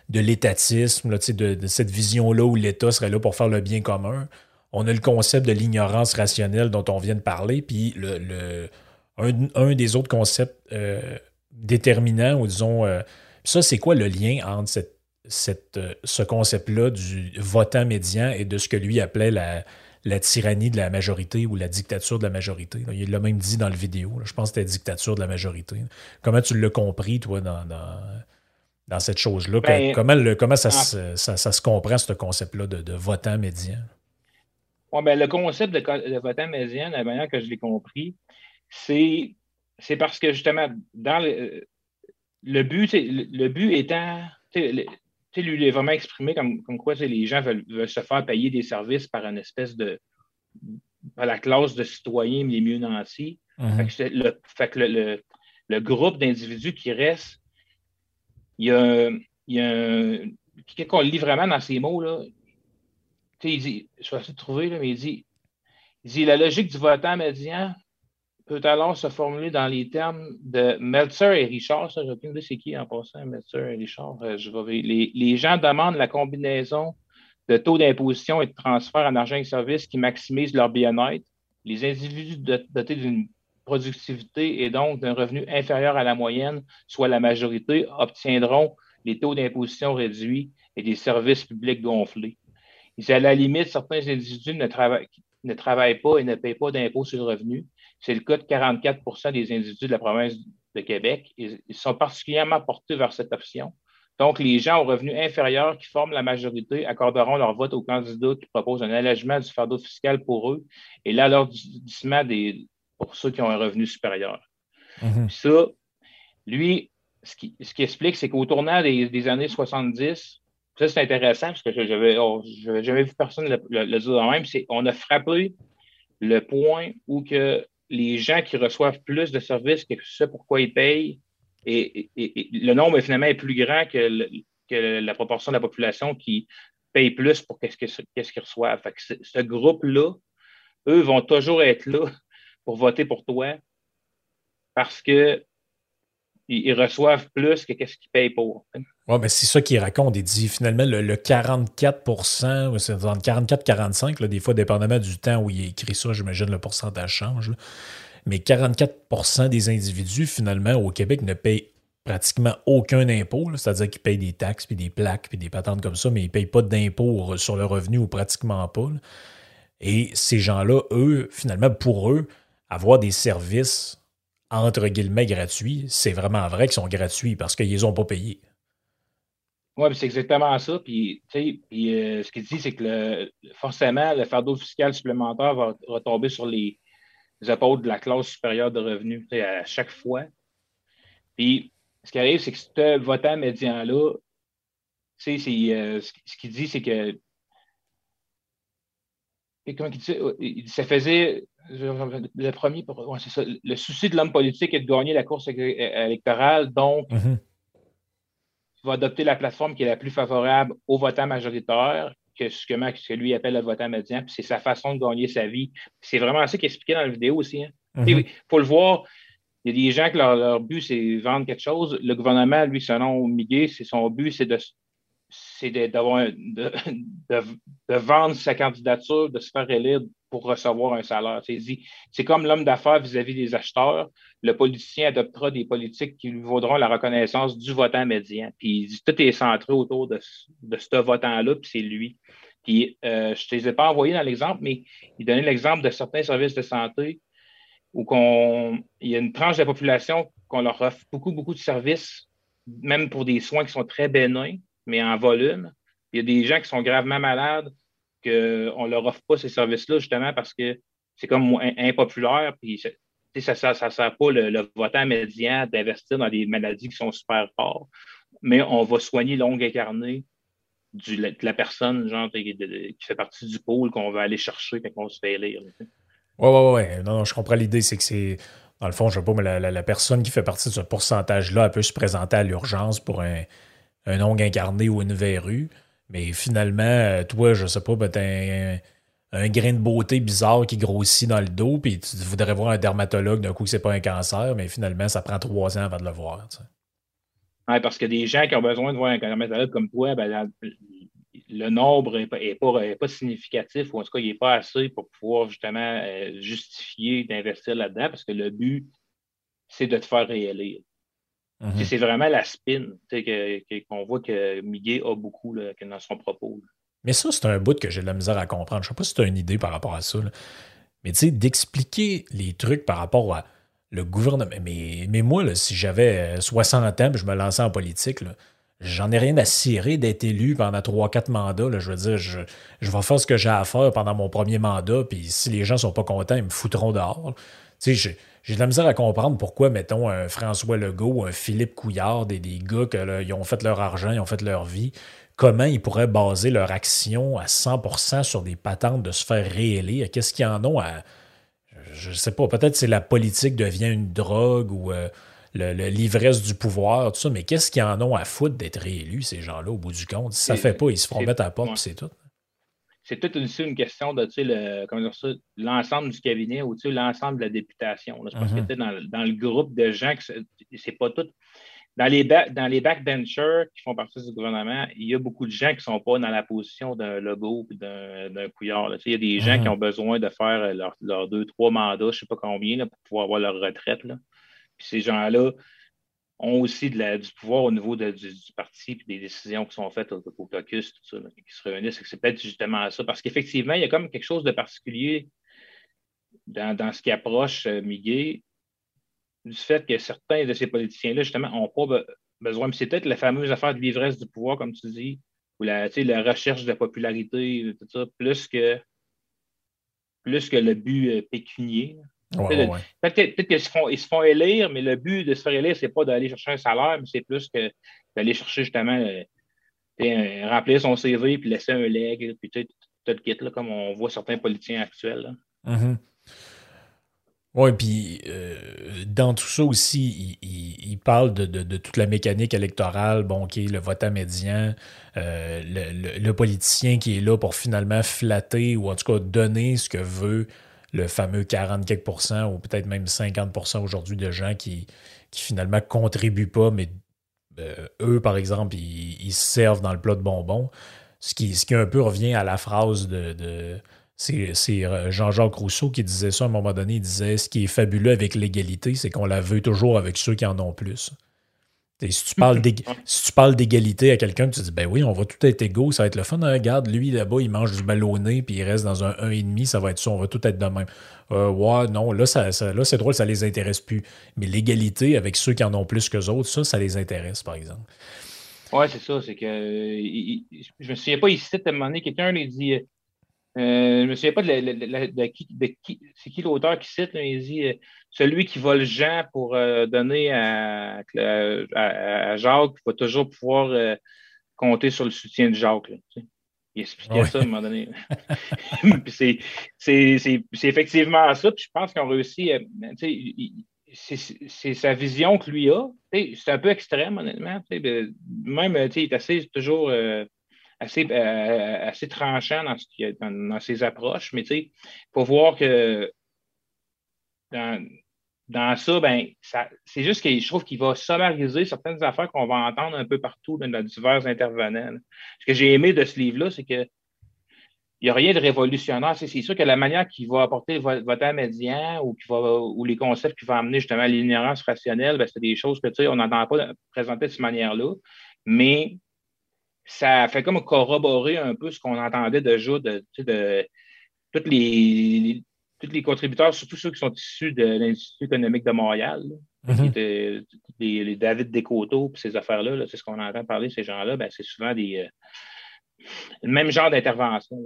de l'étatisme, de, de, cette vision-là où l'État serait là pour faire le bien commun on a le concept de l'ignorance rationnelle dont on vient de parler, puis le, un, des autres concepts euh, déterminants, ou disons, euh, ça, c'est quoi le lien entre cette, cette, euh, ce concept-là du votant médian et de ce que lui appelait la, la tyrannie de la majorité ou la dictature de la majorité? Il l'a même dit dans le vidéo. Je pense que c'était dictature de la majorité. Comment tu l'as compris, toi, dans, dans cette chose-là? Ben, comment le, comment ça, se- ça, ça se comprend, ce concept-là de, de votant médian? Ouais, ben, le concept de, de votant médian, la manière que je l'ai compris, c'est c'est parce que justement, dans le, le but, le, le but étant, tu le- lui, il est vraiment exprimé comme, comme quoi les gens veulent, veulent se faire payer des services par une espèce de par la classe de citoyens les mieux nantis. Mhm. Fait que, le, fait que le, le- groupe d'individus qui reste, il y a, il y a un- quand on le lit vraiment dans ces mots, là, il dit, je vais essayer de trouver, là, mais il dit, il dit la logique du votant médian peut alors se formuler dans les termes de Meltzer et Richard. Ça, j'ai aucune idée c'est qui en passant, Meltzer et Richard. Euh, je vais- les, gens demandent la combinaison de taux d'imposition et de transfert en argent et services qui maximise leur bien-être. Les individus dot- dotés d'une productivité et donc d'un revenu inférieur à la moyenne, soit la majorité, obtiendront les taux d'imposition réduits et des services publics gonflés. Il dit, à la limite, certains individus ne travaillent, ne travaillent pas et ne payent pas d'impôt sur le revenu. C'est le cas de 44% des individus de la province de Québec. Ils, ils sont particulièrement portés vers cette option. Donc, les gens aux revenus inférieurs qui forment la majorité accorderont leur vote aux candidats qui proposent un allègement du fardeau fiscal pour eux et l'alourdissement des, pour ceux qui ont un revenu supérieur. Mhm. Puis ça, lui, ce qui, ce qui explique, c'est qu'au tournant des, des années 70, ça c'est intéressant parce que je n'avais vu personne le, le- dire de même, on a frappé le point où que les gens qui reçoivent plus de services que ce pourquoi ils payent, et, le nombre finalement est plus grand que, la proportion de la population qui paye plus pour qu'est-ce que- qu'est-ce qu'ils reçoivent. Ce, ce groupe-là, eux vont toujours être là pour voter pour toi parce que ils, reçoivent plus que qu'est-ce qu'ils payent pour. Ouais, ben c'est ça qu'il raconte. Il dit finalement le, le 44 ou c'est entre 44 45 là, des fois, dépendamment du temps où il écrit ça, j'imagine le pourcentage change. là. Mais 44% des individus, finalement, au Québec, ne payent pratiquement aucun impôt. C'est-à-dire qu'ils payent des taxes, puis des plaques, puis des patentes comme ça, mais ils ne payent pas d'impôt sur le revenu ou pratiquement pas. Et ces gens-là, eux, finalement, pour eux, avoir des services entre guillemets gratuits, c'est vraiment vrai qu'ils sont gratuits parce qu'ils les ont pas payés. Oui, c'est exactement ça. Puis, puis, euh, ce qu'il dit, c'est que forcément, le fardeau fiscal supplémentaire va retomber sur les, les de la classe supérieure de revenus à chaque fois. Puis, ce qui arrive, c'est que ce votant médian-là, euh, ce qu'il dit, c'est que. comment il dit, il ça faisait. Le premier, ouais, c'est ça. Le souci de l'homme politique est de gagner la course éle- électorale, donc Mhm. Va adopter la plateforme qui est la plus favorable aux votants majoritaires que ce que, ce que lui appelle le votant médian. Puis c'est sa façon de gagner sa vie. C'est vraiment ça qui est expliqué dans la vidéo aussi. hein. Mhm. Il faut le voir. Il y a des gens que leur, leur but, c'est vendre quelque chose. Le gouvernement, lui, selon Miguel, c'est son but, c'est de c'est de vendre sa candidature, de se faire élire pour recevoir un salaire. C'est, comme l'homme d'affaires vis-à-vis des acheteurs. Le politicien adoptera des politiques qui lui vaudront la reconnaissance du votant médian. Puis tout est centré autour de, ce- de ce votant-là, puis c'est lui. Puis euh, je ne te les ai pas envoyés dans l'exemple, mais il donnait l'exemple de certains services de santé où qu'on, il y a une tranche de la population qu'on leur offre beaucoup, beaucoup de services, même pour des soins qui sont très bénins, mais en volume. Il y a des gens qui sont gravement malades qu'on ne leur offre pas ces services-là, justement parce que c'est comme impopulaire, puis tu sais, ça ne sert pas le, votant médian d'investir dans des maladies qui sont super rares, mais on va soigner l'ongle incarné du, de la personne genre, qui fait partie du pôle qu'on va aller chercher quand on se fait élire. Ouais, ouais, ouais. Non, je comprends l'idée. C'est que c'est. Dans le fond, je sais pas, mais la, la- personne qui fait partie de ce pourcentage-là, peut se présenter à l'urgence pour un, un ongle incarné ou une verrue. Mais finalement, euh, toi, je sais pas, ben, t'as un, grain de beauté bizarre qui grossit dans le dos, puis tu voudrais voir un dermatologue d'un coup que c'est pas un cancer, mais finalement, ça prend trois ans avant de le voir. parce que des gens qui ont besoin de voir un dermatologue comme toi, ben, le nombre n'est pas, est pas, est pas significatif, ou en tout cas, il n'est pas assez pour pouvoir justement euh, justifier d'investir là-dedans, parce que le but, c'est de te faire réélire. Mhm. C'est vraiment la spin que- qu'on voit que Miguel a beaucoup là, que dans son propos. là. Mais ça, c'est un bout que j'ai de la misère à comprendre. Je sais pas si tu as une idée par rapport à ça. là. Mais tu sais, d'expliquer les trucs par rapport à le gouvernement. Mais, mais moi, là, si j'avais euh, 60 ans et je me lançais en politique, j'en ai rien à cirer d'être élu pendant trois, quatre mandats. Là. Je veux dire, je, je vais faire ce que j'ai à faire pendant mon premier mandat, puis si les gens sont pas contents, ils me foutront dehors. Tu sais, j'ai de la misère à comprendre pourquoi, mettons, un François Legault, un Philippe Couillard, des, des gars qui ont fait leur argent, ils ont fait leur vie, comment ils pourraient baser leur action à 100% sur des patentes de se faire réélire? Qu'est-ce qu'ils en ont à... Je sais pas, peut-être c'est la politique devient une drogue ou euh, l'ivresse du pouvoir, tout ça, mais qu'est-ce qu'ils en ont à foutre d'être réélus, ces gens-là, au bout du compte? Si ça fait pas, ils se font mettre à la porte, c'est tout c'est toute une, une question de l'ensemble du cabinet ou l'ensemble de la députation. Je pense que mm-hmm. dans, dans, le groupe de gens, c'est pas tout. Dans les, dans les backbenchers qui font partie du gouvernement, il y a beaucoup de gens qui ne sont pas dans la position d'un logo ou d'un couillard. Il y a des gens qui ont besoin de faire leurs deux, trois mandats, je ne sais pas combien, pour pouvoir avoir leur retraite. Puis ces gens-là, ont aussi la, du pouvoir au niveau du, parti et des décisions qui sont faites au, caucus, tout ça, qui se réunissent. C'est peut-être justement ça. Parce qu'effectivement, il y a comme quelque chose de particulier dans, ce qui approche euh, Miguel du fait que certains de ces politiciens-là, justement, n'ont pas besoin. C'est peut-être la fameuse affaire de l'ivresse du pouvoir, comme tu dis, ou la, la recherche de popularité, tout ça, plus que, plus que le but euh, pécunier. Peut-être qu'ils se, font, ils se font élire, mais le but de se faire élire, ce n'est pas d'aller chercher un salaire, mais c'est plus que d'aller chercher justement euh, remplir son CV puis laisser un leg, puis tout, le kit, là, comme on voit certains politiciens actuels. Mm-hmm. Oui, puis euh, dans tout ça aussi, il, parle de, toute la mécanique électorale, bon, qui est le vote médian, euh, le, le, politicien qui est là pour finalement flatter ou en tout cas donner ce que veut le fameux 40 quelques ou peut-être même 50% aujourd'hui de gens qui, qui finalement contribuent pas, mais euh, eux, par exemple, ils, se servent dans le plat de bonbons. Ce qui, un peu revient à la phrase de, de c'est euh, Jean-Jacques Rousseau qui disait ça à un moment donné. Il disait Ce qui est fabuleux avec l'égalité, c'est qu'on la veut toujours avec ceux qui en ont plus. Si tu parles d'égalité à quelqu'un, tu te dis, ben oui, on va tout être égaux, ça va être le fun. Hein, regarde, lui, là-bas, il mange du ballonné, puis il reste dans un 1,5, ça va être ça, on va tout être de même. Euh, ouais, non, là, ça, là c'est drôle, ça les intéresse plus. Mais l'égalité avec ceux qui en ont plus que d'autres, ça, ça les intéresse, par exemple. Oui, c'est ça, c'est que je me souviens pas ici, à un moment donné, quelqu'un lui dit euh, je ne me souviens pas de, qui, c'est qui l'auteur qui cite. il dit euh, celui qui vole Jean pour euh, donner à, Jacques, va toujours pouvoir compter sur le soutien de Jacques. il expliquait ça à un moment donné. c'est, effectivement ça. Puis je pense qu'on réussit. c'est, sa vision que lui a. C'est un peu extrême, honnêtement. Même, il est assez toujours assez, euh, assez tranchant dans, ses approches, mais il faut voir que dans, ça, ben, c'est juste que je trouve qu'il va sommariser certaines affaires qu'on va entendre un peu partout dans, divers intervenants. Ce que j'ai aimé de ce livre-là, c'est que il n'y a rien de révolutionnaire. C'est sûr que la manière qu'il va apporter le vote médian ou, va, les concepts qui vont amener justement à l'ignorance rationnelle, ben, c'est des choses que on n'entend pas présenter de cette manière-là. Mais ça fait comme corroborer un peu ce qu'on entendait déjà de, de, tous les, tous les contributeurs, surtout ceux qui sont issus de l'Institut économique de Montréal, mm-hmm. les, David Descoteaux et ces affaires-là, c'est ce qu'on entend parler, ces gens-là, ben, c'est souvent des. Euh, le même genre d'intervention.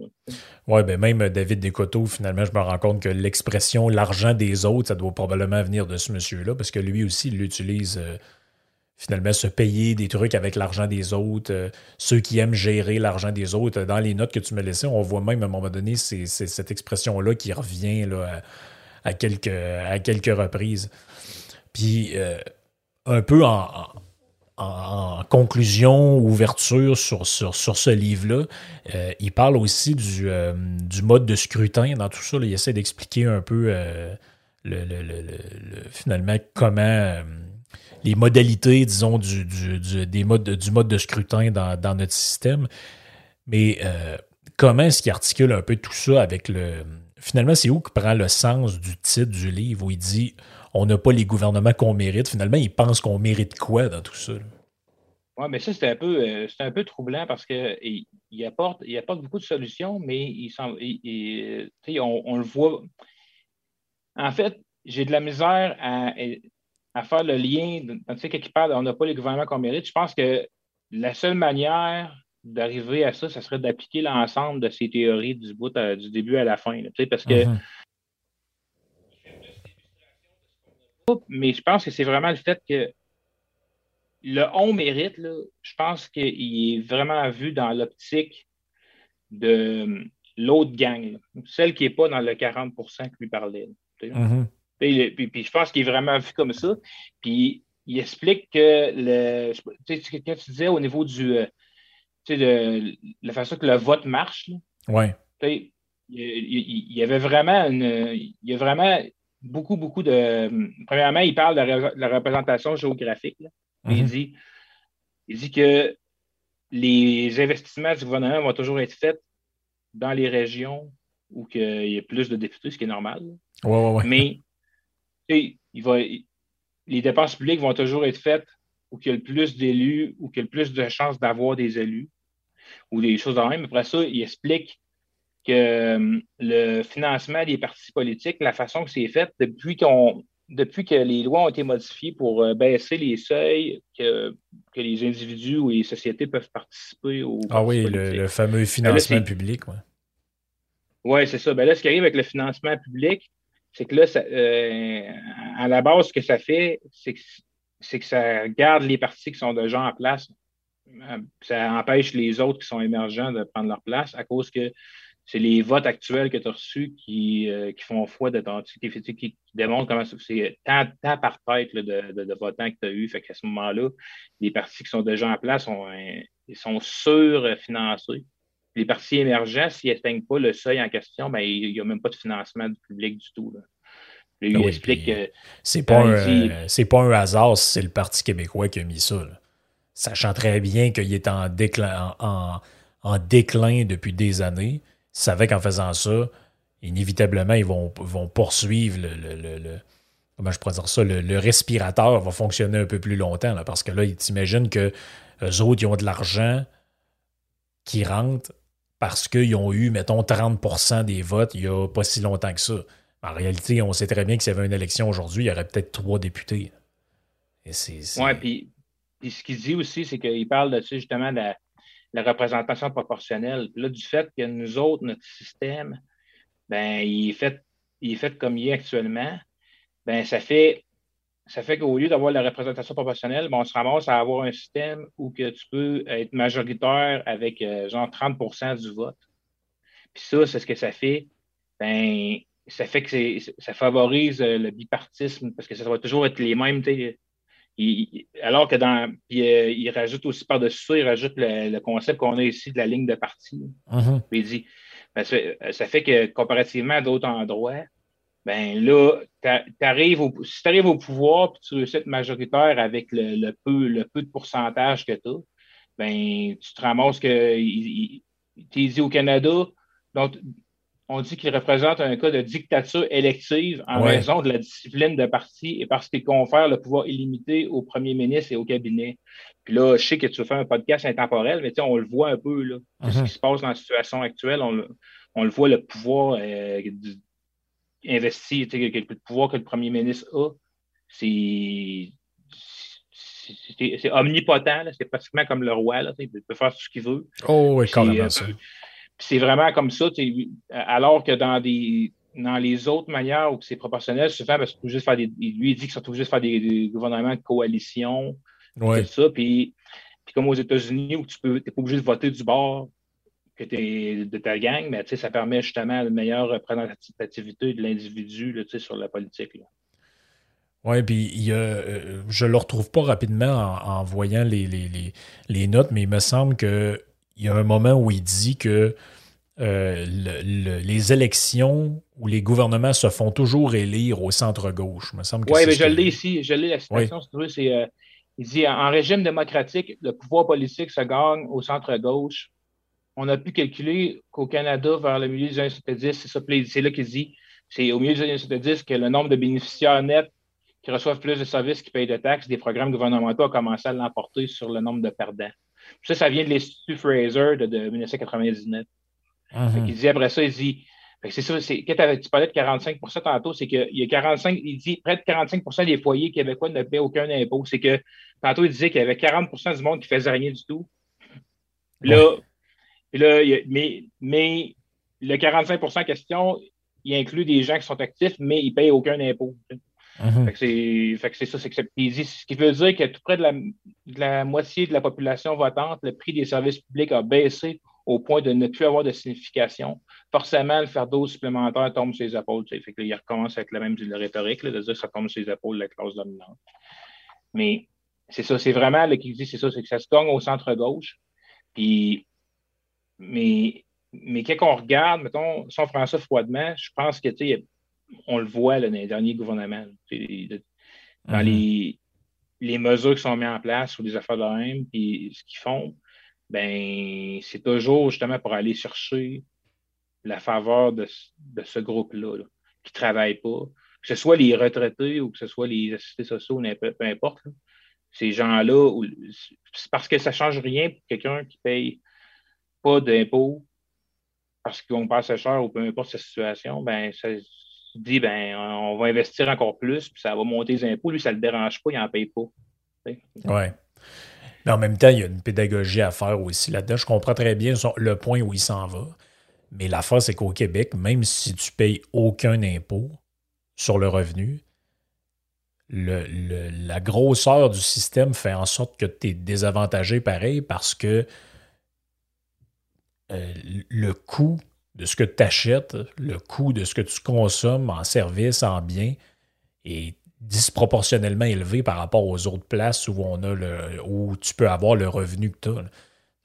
Oui, ben même David Descoteaux, finalement, je me rends compte que l'expression l'argent des autres, ça doit probablement venir de ce monsieur-là, parce que lui aussi, il l'utilise. Euh, finalement se payer des trucs avec l'argent des autres, euh, ceux qui aiment gérer l'argent des autres. Dans les notes que tu me laissais, on voit même à un moment donné cette expression-là qui revient à, quelques, à quelques reprises. Puis euh, un peu en, conclusion, ouverture sur, sur, ce livre-là, euh, il parle aussi du, mode de scrutin dans tout ça. il essaie d'expliquer un peu le, finalement comment les modalités, disons, du, des modes, du mode de scrutin dans, notre système. Mais euh, comment est-ce qu'il articule un peu tout ça avec le. Finalement, c'est où que prend le sens du titre du livre où il dit on n'a pas les gouvernements qu'on mérite. Finalement, il pense qu'on mérite quoi dans tout ça? Oui, mais ça, c'est un, peu, euh, un peu troublant parce qu'il il apporte, il apporte beaucoup de solutions, mais il, on, on le voit. En fait, j'ai de la misère à, à faire le lien, tu sais, quelque part, on n'a pas les gouvernements qu'on mérite. Je pense que la seule manière d'arriver à ça, ce serait d'appliquer l'ensemble de ces théories du bout du début à la fin. parce que mm-hmm. mais je pense que c'est vraiment le fait que le on mérite, je pense qu'il est vraiment vu dans l'optique de l'autre gang, celle qui n'est pas dans le 40% que lui parlait. Mm-hmm. Puis, je pense qu'il est vraiment vu comme ça. Puis il explique que le, quand tu disais au niveau du euh, de la façon que le vote marche, ouais. il, il, y avait vraiment une, il y a vraiment beaucoup, beaucoup de. Premièrement, il parle de la, représentation géographique. il, mhm. dit, il dit que les investissements du gouvernement vont toujours être faits dans les régions où il y a plus de députés, ce qui est normal. Mais il va, les dépenses publiques vont toujours être faites où il y a le plus d'élus, où il y a le plus de chances d'avoir des élus, ou des choses de même. Après ça, il explique que euh, le financement des partis politiques, la façon que c'est fait, depuis qu'on depuis que les lois ont été modifiées pour euh, baisser les seuils que, que, les individus ou les sociétés peuvent participer au. Ah oui, le, fameux ben financement public, oui. Oui, c'est ça. Ben là, ce qui arrive avec le financement public, c'est que là, euh, à la base, ce que ça fait, c'est que, ça garde les partis qui sont déjà en place. Ça empêche les autres qui sont émergents de prendre leur place à cause que c'est les votes actuels que tu as reçus qui, euh, qui font foi de ton qui, qui, démontrent comment c'est tant, tant, par tête de, de, votants que tu as eu. Fait qu'à ce moment-là, les partis qui sont déjà en place sont, sont surfinancés. Les partis émergents, s'ils n'atteignent pas le seuil en question, ben, il n'y a même pas de financement du public du tout. Là. Il ah explique que. C'est pas, un, pas un hasard si c'est le Parti québécois qui a mis ça. Sachant très bien qu'il est en déclin, en, en déclin depuis des années savaient qu'en faisant ça, inévitablement, ils vont, vont poursuivre le, comment je pourrais dire ça, le, respirateur va fonctionner un peu plus longtemps, parce que là, ils t'imaginent que eux autres, ils ont de l'argent qui rentre parce qu'ils ont eu, mettons, 30% des votes il n'y a pas si longtemps que ça. En réalité, on sait très bien que s'il y avait une élection aujourd'hui, il y aurait peut-être trois députés. Oui, puis, ce qu'il dit aussi, c'est qu'il parle de justement, de la représentation proportionnelle. Là, du fait que nous autres, notre système, ben, il est fait, il est fait comme il est actuellement, ben, ça fait, ça fait qu'au lieu d'avoir la représentation proportionnelle, ben, on se ramasse à avoir un système où que tu peux être majoritaire avec euh, genre 30% du vote. Puis ça, c'est ce que ça fait. Ben, ça fait que ça favorise euh, le bipartisme parce que ça va toujours être les mêmes alors que dans. Puis, euh, il rajoute aussi par-dessus ça, il rajoute le, concept qu'on a ici de la ligne de parti. Uh-huh. il dit ben, ça, fait que comparativement à d'autres endroits, ben là, arrives au, si tu arrives au pouvoir puis tu réussis à être majoritaire avec le, peu, le peu de pourcentage que tu as, ben, tu te ramasses que tu es dit au Canada, donc on dit qu'il représente un cas de dictature élective en raison de la discipline de parti et parce qu'il confère le pouvoir illimité au premier ministre et au cabinet. Puis là, je sais que tu faire un podcast intemporel, mais on le voit un peu, là. Ce qui uh-huh. se passe dans la situation actuelle, on le, voit, le pouvoir euh, investi, le, pouvoir que le premier ministre a, c'est c'est omnipotent, c'est pratiquement comme le roi, là, il peut faire tout ce qu'il veut. Oh, oui, quand même ça c'est vraiment comme ça, alors que dans des dans les autres manières où c'est proportionnel, souvent, parce que juste faire des. Lui, il dit qu'ils sont obligés de faire des, gouvernements de coalition, tout ça. Puis, puis comme aux États-Unis, où tu peux, n'es pas obligé de voter du bord que es de ta gang, mais ça permet justement une meilleure représentativité de l'individu sur la politique. Oui, puis il euh, je ne le retrouve pas rapidement en, voyant les, les, les, notes, mais il me semble que il y a un moment où il dit que euh, les élections où les gouvernements se font toujours élire au centre-gauche. Oui, mais je l'ai ici, je l'ai la citation, c'est euh, il dit en régime démocratique, le pouvoir politique se gagne au centre-gauche. On a pu calculer qu'au Canada, vers le milieu des années 70, c'est là qu'il dit, c'est au milieu des années 70 que le nombre de bénéficiaires nets qui reçoivent plus de services, qui payent de taxes, des programmes gouvernementaux a commencé à l'emporter sur le nombre de perdants. Ça, ça vient de l'Institut Fraser de, 1999. Uh-huh. Il dit après ça, il dit C'est ça, c'est, quand tu parlais de 45% tantôt, c'est qu'il y a 45, il dit près de 45% des foyers québécois ne paient aucun impôt. C'est que tantôt, il disait qu'il y avait 40% du monde qui faisait rien du tout. Là, là mais, mais le 45 en question, il inclut des gens qui sont actifs, mais ils ne payent aucun impôt. Mhm. Fait que c'est ça, c'est que ce qui veut dire que tout près de la, de la, moitié de la population votante, le prix des services publics a baissé au point de ne plus avoir de signification. Forcément, le fardeau supplémentaire tombe sur les épaules. Fait que, il recommence avec la même rhétorique, de dire que ça tombe sur les épaules de la classe dominante. Mais c'est ça, c'est vraiment le qui dit, c'est ça, c'est que ça se gagne au centre-gauche. Puis, mais, mais quand on regarde, mettons, sans François froidement, je pense que, tu sais, on le voit dans les derniers gouvernements, dans mhm. les, les mesures qui sont mises en place ou les affaires de même, puis ce qu'ils font, ben c'est toujours justement pour aller chercher la faveur de, ce groupe-là, qui ne travaille pas, que ce soit les retraités ou que ce soit les assistés sociaux, peu, importe. Ces gens-là, c'est parce que ça ne change rien pour quelqu'un qui paye pas d'impôts parce qu'on passe cher ou peu importe sa situation, ben ça dit ben on va investir encore plus, puis ça va monter les impôts. Lui, ça ne le dérange pas, il n'en paye pas. Oui. Mais en même temps, il y a une pédagogie à faire aussi là-dedans. Je comprends très bien le point où il s'en va. Mais l'affaire, c'est qu'au Québec, même si tu payes aucun impôt sur le revenu, la grosseur du système fait en sorte que tu es désavantagé pareil parce que euh, le coût de ce que tu achètes, le coût de ce que tu consommes en service, en biens, est disproportionnellement élevé par rapport aux autres places où on a le où tu peux avoir le revenu que tu as.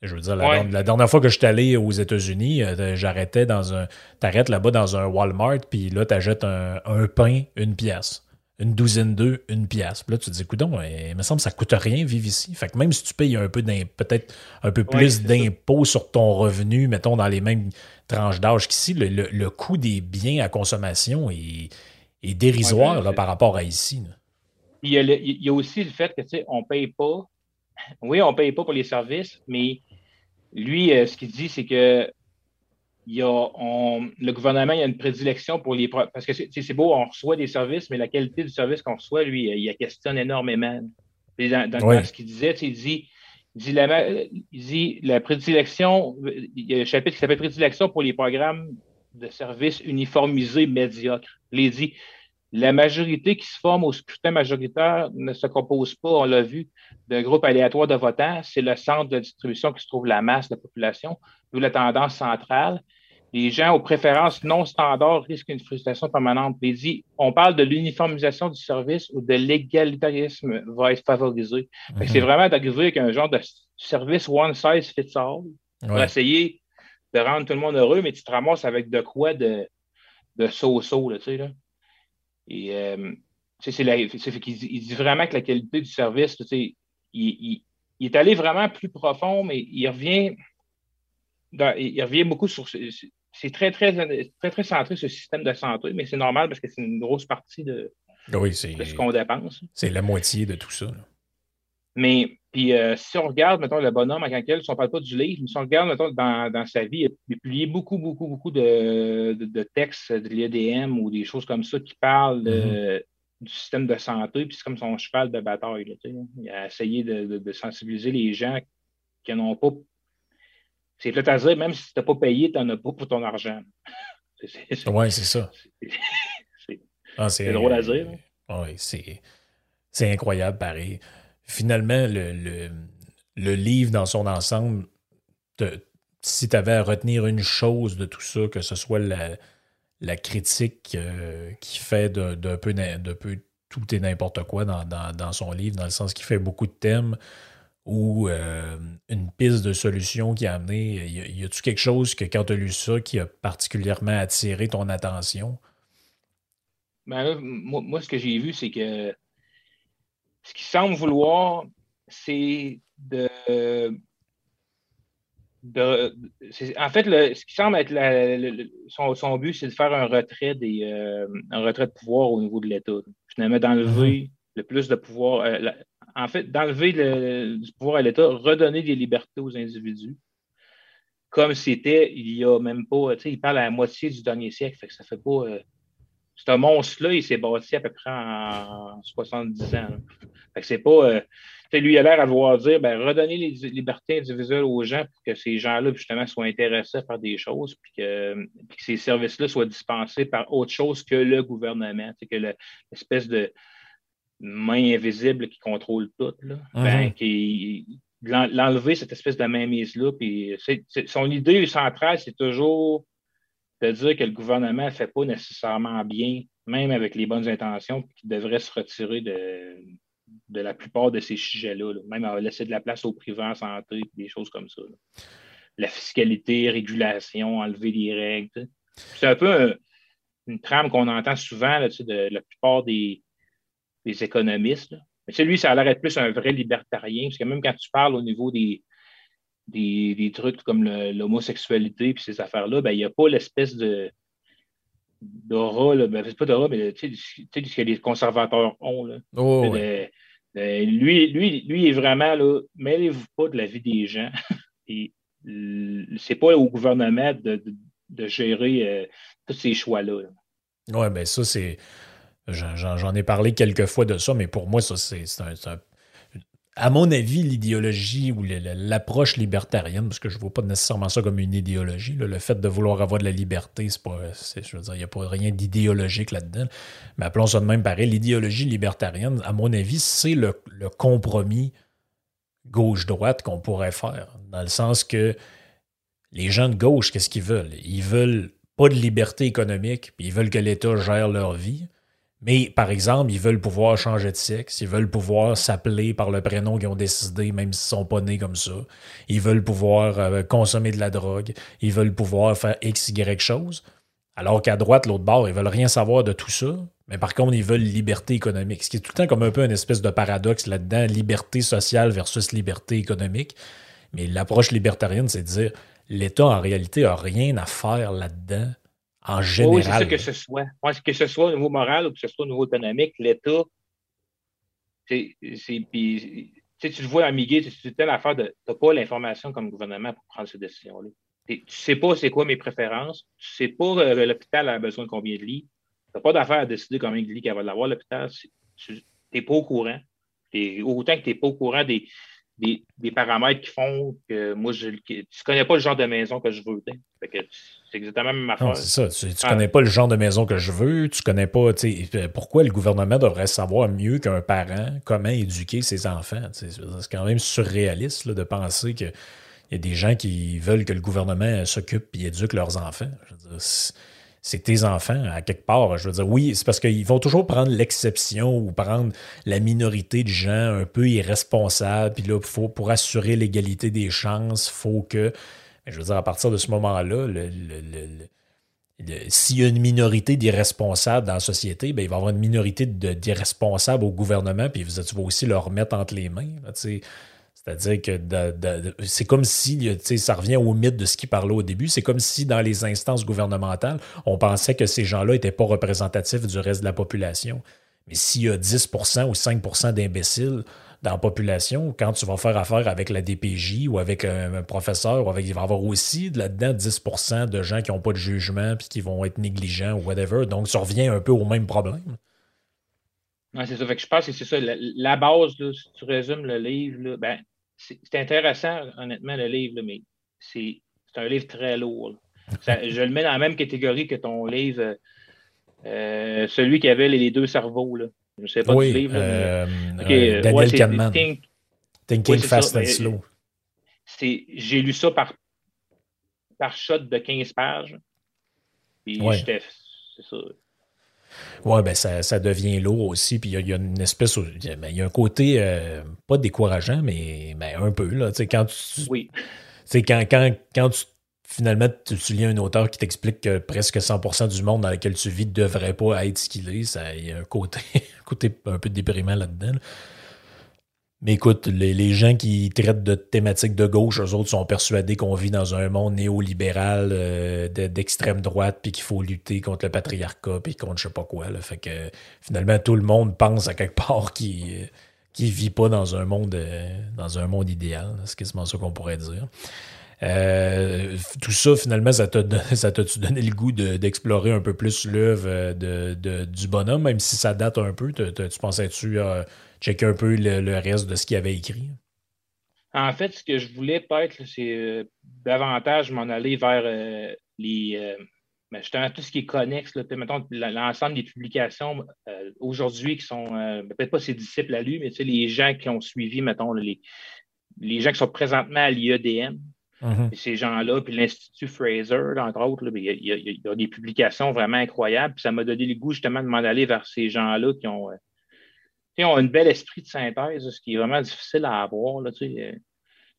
Je veux dire, la, dernière fois que je suis allé aux États-Unis, euh, j'arrêtais dans un. T'arrêtes là-bas dans un Walmart, puis là, tu achètes un, pain, une pièce. Une douzaine d'œufs, une pièce. Puis là, tu te dis, écoute, il me semble que ça ne coûte rien vivre ici. Fait que même si tu payes un peu peut-être un peu plus d'impôts sur ton revenu, mettons dans les mêmes tranches d'âge qu'ici, le, le, coût des biens à consommation est, est dérisoire là, par rapport à ici. Il y, a il y, a aussi le fait que, tu sais, on ne paye pas. Oui, on ne paye pas pour les services, mais lui, euh, ce qu'il dit, c'est que il y a, le gouvernement il y a une prédilection pour les. Parce que c'est beau, on reçoit des services, mais la qualité du service qu'on reçoit, lui, il, questionne énormément. dans, dans ce qu'il disait, il dit, il dit, la, il dit la prédilection, il y a un chapitre qui s'appelle Prédilection pour les programmes de services uniformisés médiocres. Il dit la majorité qui se forme au scrutin majoritaire ne se compose pas, on l'a vu, d'un groupe aléatoire de votants. C'est le centre de distribution qui se trouve la masse de la population, d'où la tendance centrale. Les gens aux préférences non standards risquent une frustration permanente. Il dit, on parle de l'uniformisation du service ou de l'égalitarisme va être favorisé. C'est mhm. vraiment d'arriver avec un genre de service one size fits all pour essayer de rendre tout le monde heureux, mais tu te ramasses avec de quoi de, de so-so, tu sais, là. Et euh, c'est qu'il dit, il dit vraiment que la qualité du service, il, il, il, est allé vraiment plus profond, mais il revient, il revient beaucoup sur. C'est très, très, très, très centré sur le système de santé, mais c'est normal parce que c'est une grosse partie de, de ce qu'on dépense. C'est la moitié de tout ça. Mais puis, euh, si on regarde, mettons, le bonhomme à Canquel, si on ne parle pas du livre, mais si on regarde, mettons, dans, dans sa vie, il a publié beaucoup, beaucoup, beaucoup de, de, textes de l'IEDM ou des choses comme ça qui parlent mm-hmm. du système de santé, puis c'est comme son cheval de bataille. il a essayé de, de, sensibiliser les gens qui n'ont pas. C'est peut-être à dire, même si tu n'as pas payé, tu n'en as pas pour ton argent. Oui, c'est ça. C'est ah, drôle à dire. Oui, c'est incroyable, pareil finalement, le, le, livre dans son ensemble, si tu avais à retenir une chose de tout ça, que ce soit la, la critique euh, qui fait d'un peu, peu, tout et n'importe quoi dans, son livre, dans le sens qu'il fait beaucoup de thèmes, ou euh, une piste de solution qui a amené. Y a-tu quelque chose que quand tu as lu ça qui a particulièrement attiré ton attention? Ben moi, ce que j'ai vu, c'est que ce qu'il semble vouloir, c'est de, en fait, ce qui semble être son, but, c'est de faire un retrait, des, euh, un retrait de pouvoir au niveau de l'État. Finalement, d'enlever mhm. le plus de pouvoir. Euh, en fait, d'enlever du pouvoir à l'État, redonner des libertés aux individus, comme c'était il y a même pas, tu sais, il parle à la moitié du dernier siècle, fait que ça fait pas. Euh, c'est un monstre-là, il s'est bâti à peu près en 70 ans. Fait que c'est pas. Euh, lui, il a l'air à vouloir dire ben, redonner les libertés individuelles aux gens pour que ces gens-là, justement, soient intéressés par des choses, puis que, puis que ces services-là soient dispensés par autre chose que le gouvernement, que l'espèce de main invisible qui contrôle tout. Là, ben, qui, l'enlever, cette espèce de mainmise-là. Puis son idée centrale, c'est toujours de dire que le gouvernement ne fait pas nécessairement bien, même avec les bonnes intentions, qu'il devrait se retirer de, de la plupart de ces sujets-là, même laisser de la place au privé en santé, des choses comme ça. La fiscalité, régulation, enlever les règles. C'est un peu une trame qu'on entend souvent de la plupart des, des économistes. Mais lui, ça a l'air d'être plus un vrai libertarien, parce que même quand tu parles au niveau des, des, trucs comme l'homosexualité et ces affaires-là, ben, il n'y a pas l'espèce de d'aura, ben, c'est pas d'aura, mais tu sais, ce que les conservateurs ont. Là. Oh, lui, lui, lui est vraiment là, mêlez-vous pas de la vie des gens. et c'est pas au gouvernement de, gérer euh, tous ces choix-là. Oui, bien ça, c'est. J'en ai parlé quelques fois de ça, mais pour moi, ça, c'est un, À mon avis, l'idéologie ou l'approche libertarienne, parce que je ne vois pas nécessairement ça comme une idéologie, le fait de vouloir avoir de la liberté, c'est pas. Je veux dire, il n'y a pas rien d'idéologique là-dedans. Mais appelons ça de même pareil. L'idéologie libertarienne, à mon avis, c'est le, le compromis gauche-droite qu'on pourrait faire. Dans le sens que les gens de gauche, qu'est-ce qu'ils veulent? Ils veulent pas de liberté économique, puis ils veulent que l'État gère leur vie. Mais par exemple, ils veulent pouvoir changer de sexe, ils veulent pouvoir s'appeler par le prénom qu'ils ont décidé, même s'ils ne sont pas nés comme ça. Ils veulent pouvoir euh, consommer de la drogue, ils veulent pouvoir faire X, Y chose. Alors qu'à droite, l'autre bord, ils veulent rien savoir de tout ça. Mais par contre, ils veulent liberté économique. Ce qui est tout le temps comme un peu une espèce de paradoxe là-dedans, liberté sociale versus liberté économique. Mais l'approche libertarienne, c'est de dire l'État, en réalité, n'a rien à faire là-dedans en général. Oui, c'est ça que ce soit. que ce soit au niveau moral ou que ce soit au niveau économique, l'État, c'est. Tu le vois à Miguel, c'est telle affaire de. Tu n'as pas l'information comme gouvernement pour prendre ces décisions-là. Tu ne sais pas c'est quoi mes préférences. Tu ne sais pas euh, l'hôpital a besoin de combien de lits. Tu n'as pas d'affaire à décider combien de lits qu'elle va l'avoir, l'hôpital. Tu n'es pas au courant. autant que tu n'es pas au courant des, des, paramètres qui font que moi, je, tu connais pas le genre de maison que je veux. C'est exactement la même affaire. C'est ça. Tu, ne connais pas le genre de maison que je veux. Tu connais pas. Pourquoi le gouvernement devrait savoir mieux qu'un parent comment éduquer ses enfants? C'est quand même surréaliste de penser qu'il y a des gens qui veulent que le gouvernement s'occupe et éduque leurs enfants. Je c'est tes enfants, à quelque part. Je veux dire, oui, c'est parce qu'ils vont toujours prendre l'exception ou prendre la minorité de gens un peu irresponsables. Puis là, faut, pour assurer l'égalité des chances, il faut que. Je veux dire, à partir de ce moment-là, s'il y a une minorité d'irresponsables dans la société, bien, il va y avoir une minorité d'irresponsables au gouvernement, puis tu vas aussi leur mettre entre les mains. C'est-à-dire que c'est comme si, ça revient au mythe de ce qu'il parlait au début, c'est comme si dans les instances gouvernementales, on pensait que ces gens-là n'étaient pas représentatifs du reste de la population. Mais s'il y a 10% ou 5 d'imbéciles dans la population, quand tu vas faire affaire avec la DPJ ou avec un, professeur, ou avec, il va y avoir aussi là-dedans 10 de gens qui n'ont pas de jugement puis qui vont être négligents ou whatever. Donc, ça revient un peu au même problème. c'est ça. Fait que je pense que c'est ça. La, base, si tu résumes le livre, ben, c'est intéressant, honnêtement, le livre, mais c'est un livre très lourd. je le mets dans la même catégorie que ton livre, euh, celui qui avait les deux cerveaux. Là. Je ne sais pas du livre. Euh, euh, Daniel Kahneman. Thinking Fast and Slow. J'ai lu ça par, par shot de 15 pages. Puis j'étais. C'est ça. Oui, ben ça, devient lourd aussi. Puis il y, a une espèce. Ben, il y a un côté euh, pas décourageant, mais ben, un peu. Là, quand tu, oui. Quand, quand, quand tu, finalement tu, lis un auteur qui t'explique que presque 100% du monde dans lequel tu vis ne devrait pas être ce qu'il est, il y a un côté, côté un peu déprimant là-dedans. Mais écoute, les, gens qui traitent de thématiques de gauche, eux autres sont persuadés qu'on vit dans un monde néolibéral euh, d'extrême droite, puis qu'il faut lutter contre le patriarcat, puis contre je sais pas quoi. Fait que finalement, tout le monde pense à quelque part qu'il ne vit pas dans un monde, euh, dans un monde idéal. C'est quasiment ça qu'on pourrait dire. Euh, tout ça, finalement, ça t'a donné, le goût d'explorer un peu plus l'œuvre de, du bonhomme, même si ça date un peu? tu pensais-tu checker un peu le, reste de ce qu'il avait écrit? En fait, ce que je voulais peut-être, c'est davantage m'en aller vers les mais justement, tout ce qui est connexe, l'ensemble des publications euh, aujourd'hui qui sont, euh, peut-être pas ses disciples à lui, mais les gens qui ont suivi, mettons, les, les gens qui sont présentement à l'IEDM, mm-hmm. ces gens-là, puis l'Institut Fraser, entre autres, il, y a, des publications vraiment incroyables. Puis ça m'a donné le goût justement de m'en aller vers ces gens-là qui ont, euh, ont un bel esprit de synthèse, ce qui est vraiment difficile à avoir. Là,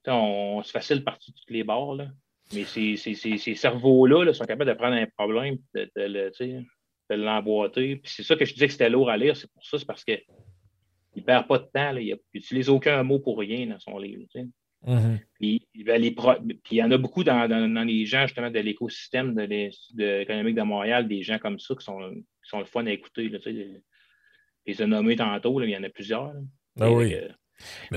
on, c'est facile partir de toutes les bords. Là. Mais ces, ces, cerveaux-là sont capables de prendre un problème, de, de, l'emboîter. Puis c'est ça que je disais que c'était lourd à lire. C'est pour ça, c'est parce qu'il ne perd pas de temps. Là. Il n'utilise aucun mot pour rien dans son livre. Mm-hmm. Puis, il y en a beaucoup dans, dans, les gens, justement, de l'écosystème de, économique de Montréal, des gens comme ça qui sont, qui sont le fun à écouter. Là, les, les a nommés tantôt, il y en a plusieurs. Ah oui. Euh,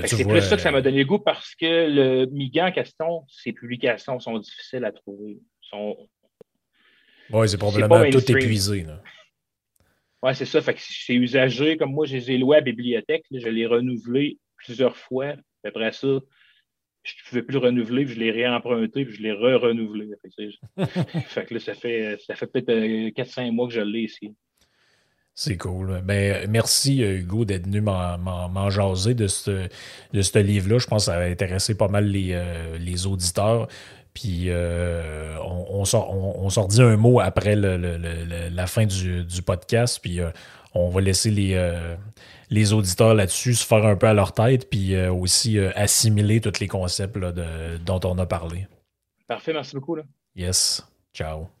c'est plus ça que ça m'a donné le goût parce que le migrant en question, ses publications sont difficiles à trouver. Sont... Oui, c'est probablement tout épuisé. Oui, c'est ça. Fait que c'est usagé. Comme moi, je les ai loués à la bibliothèque. je l'ai renouvelé plusieurs fois. Après ça, je ne pouvais plus le renouveler, puis je l'ai réemprunté, puis je l'ai re-renouvelé. fait que là, ça fait, ça fait peut-être 4-5 euh, mois que je l'ai ici. C'est cool. Ben, merci euh, Hugo d'être venu m'en jaser de ce, de ce livre-là. Je pense que ça va intéresser pas mal les, euh, les auditeurs. Puis euh, on, on, sort, on, sort dit un mot après le, la fin du, du, podcast. Puis on va laisser les, les auditeurs là-dessus se faire un peu à leur tête. Puis aussi assimiler tous les concepts de, dont on a parlé. Parfait, merci beaucoup. Là. Yes. Ciao.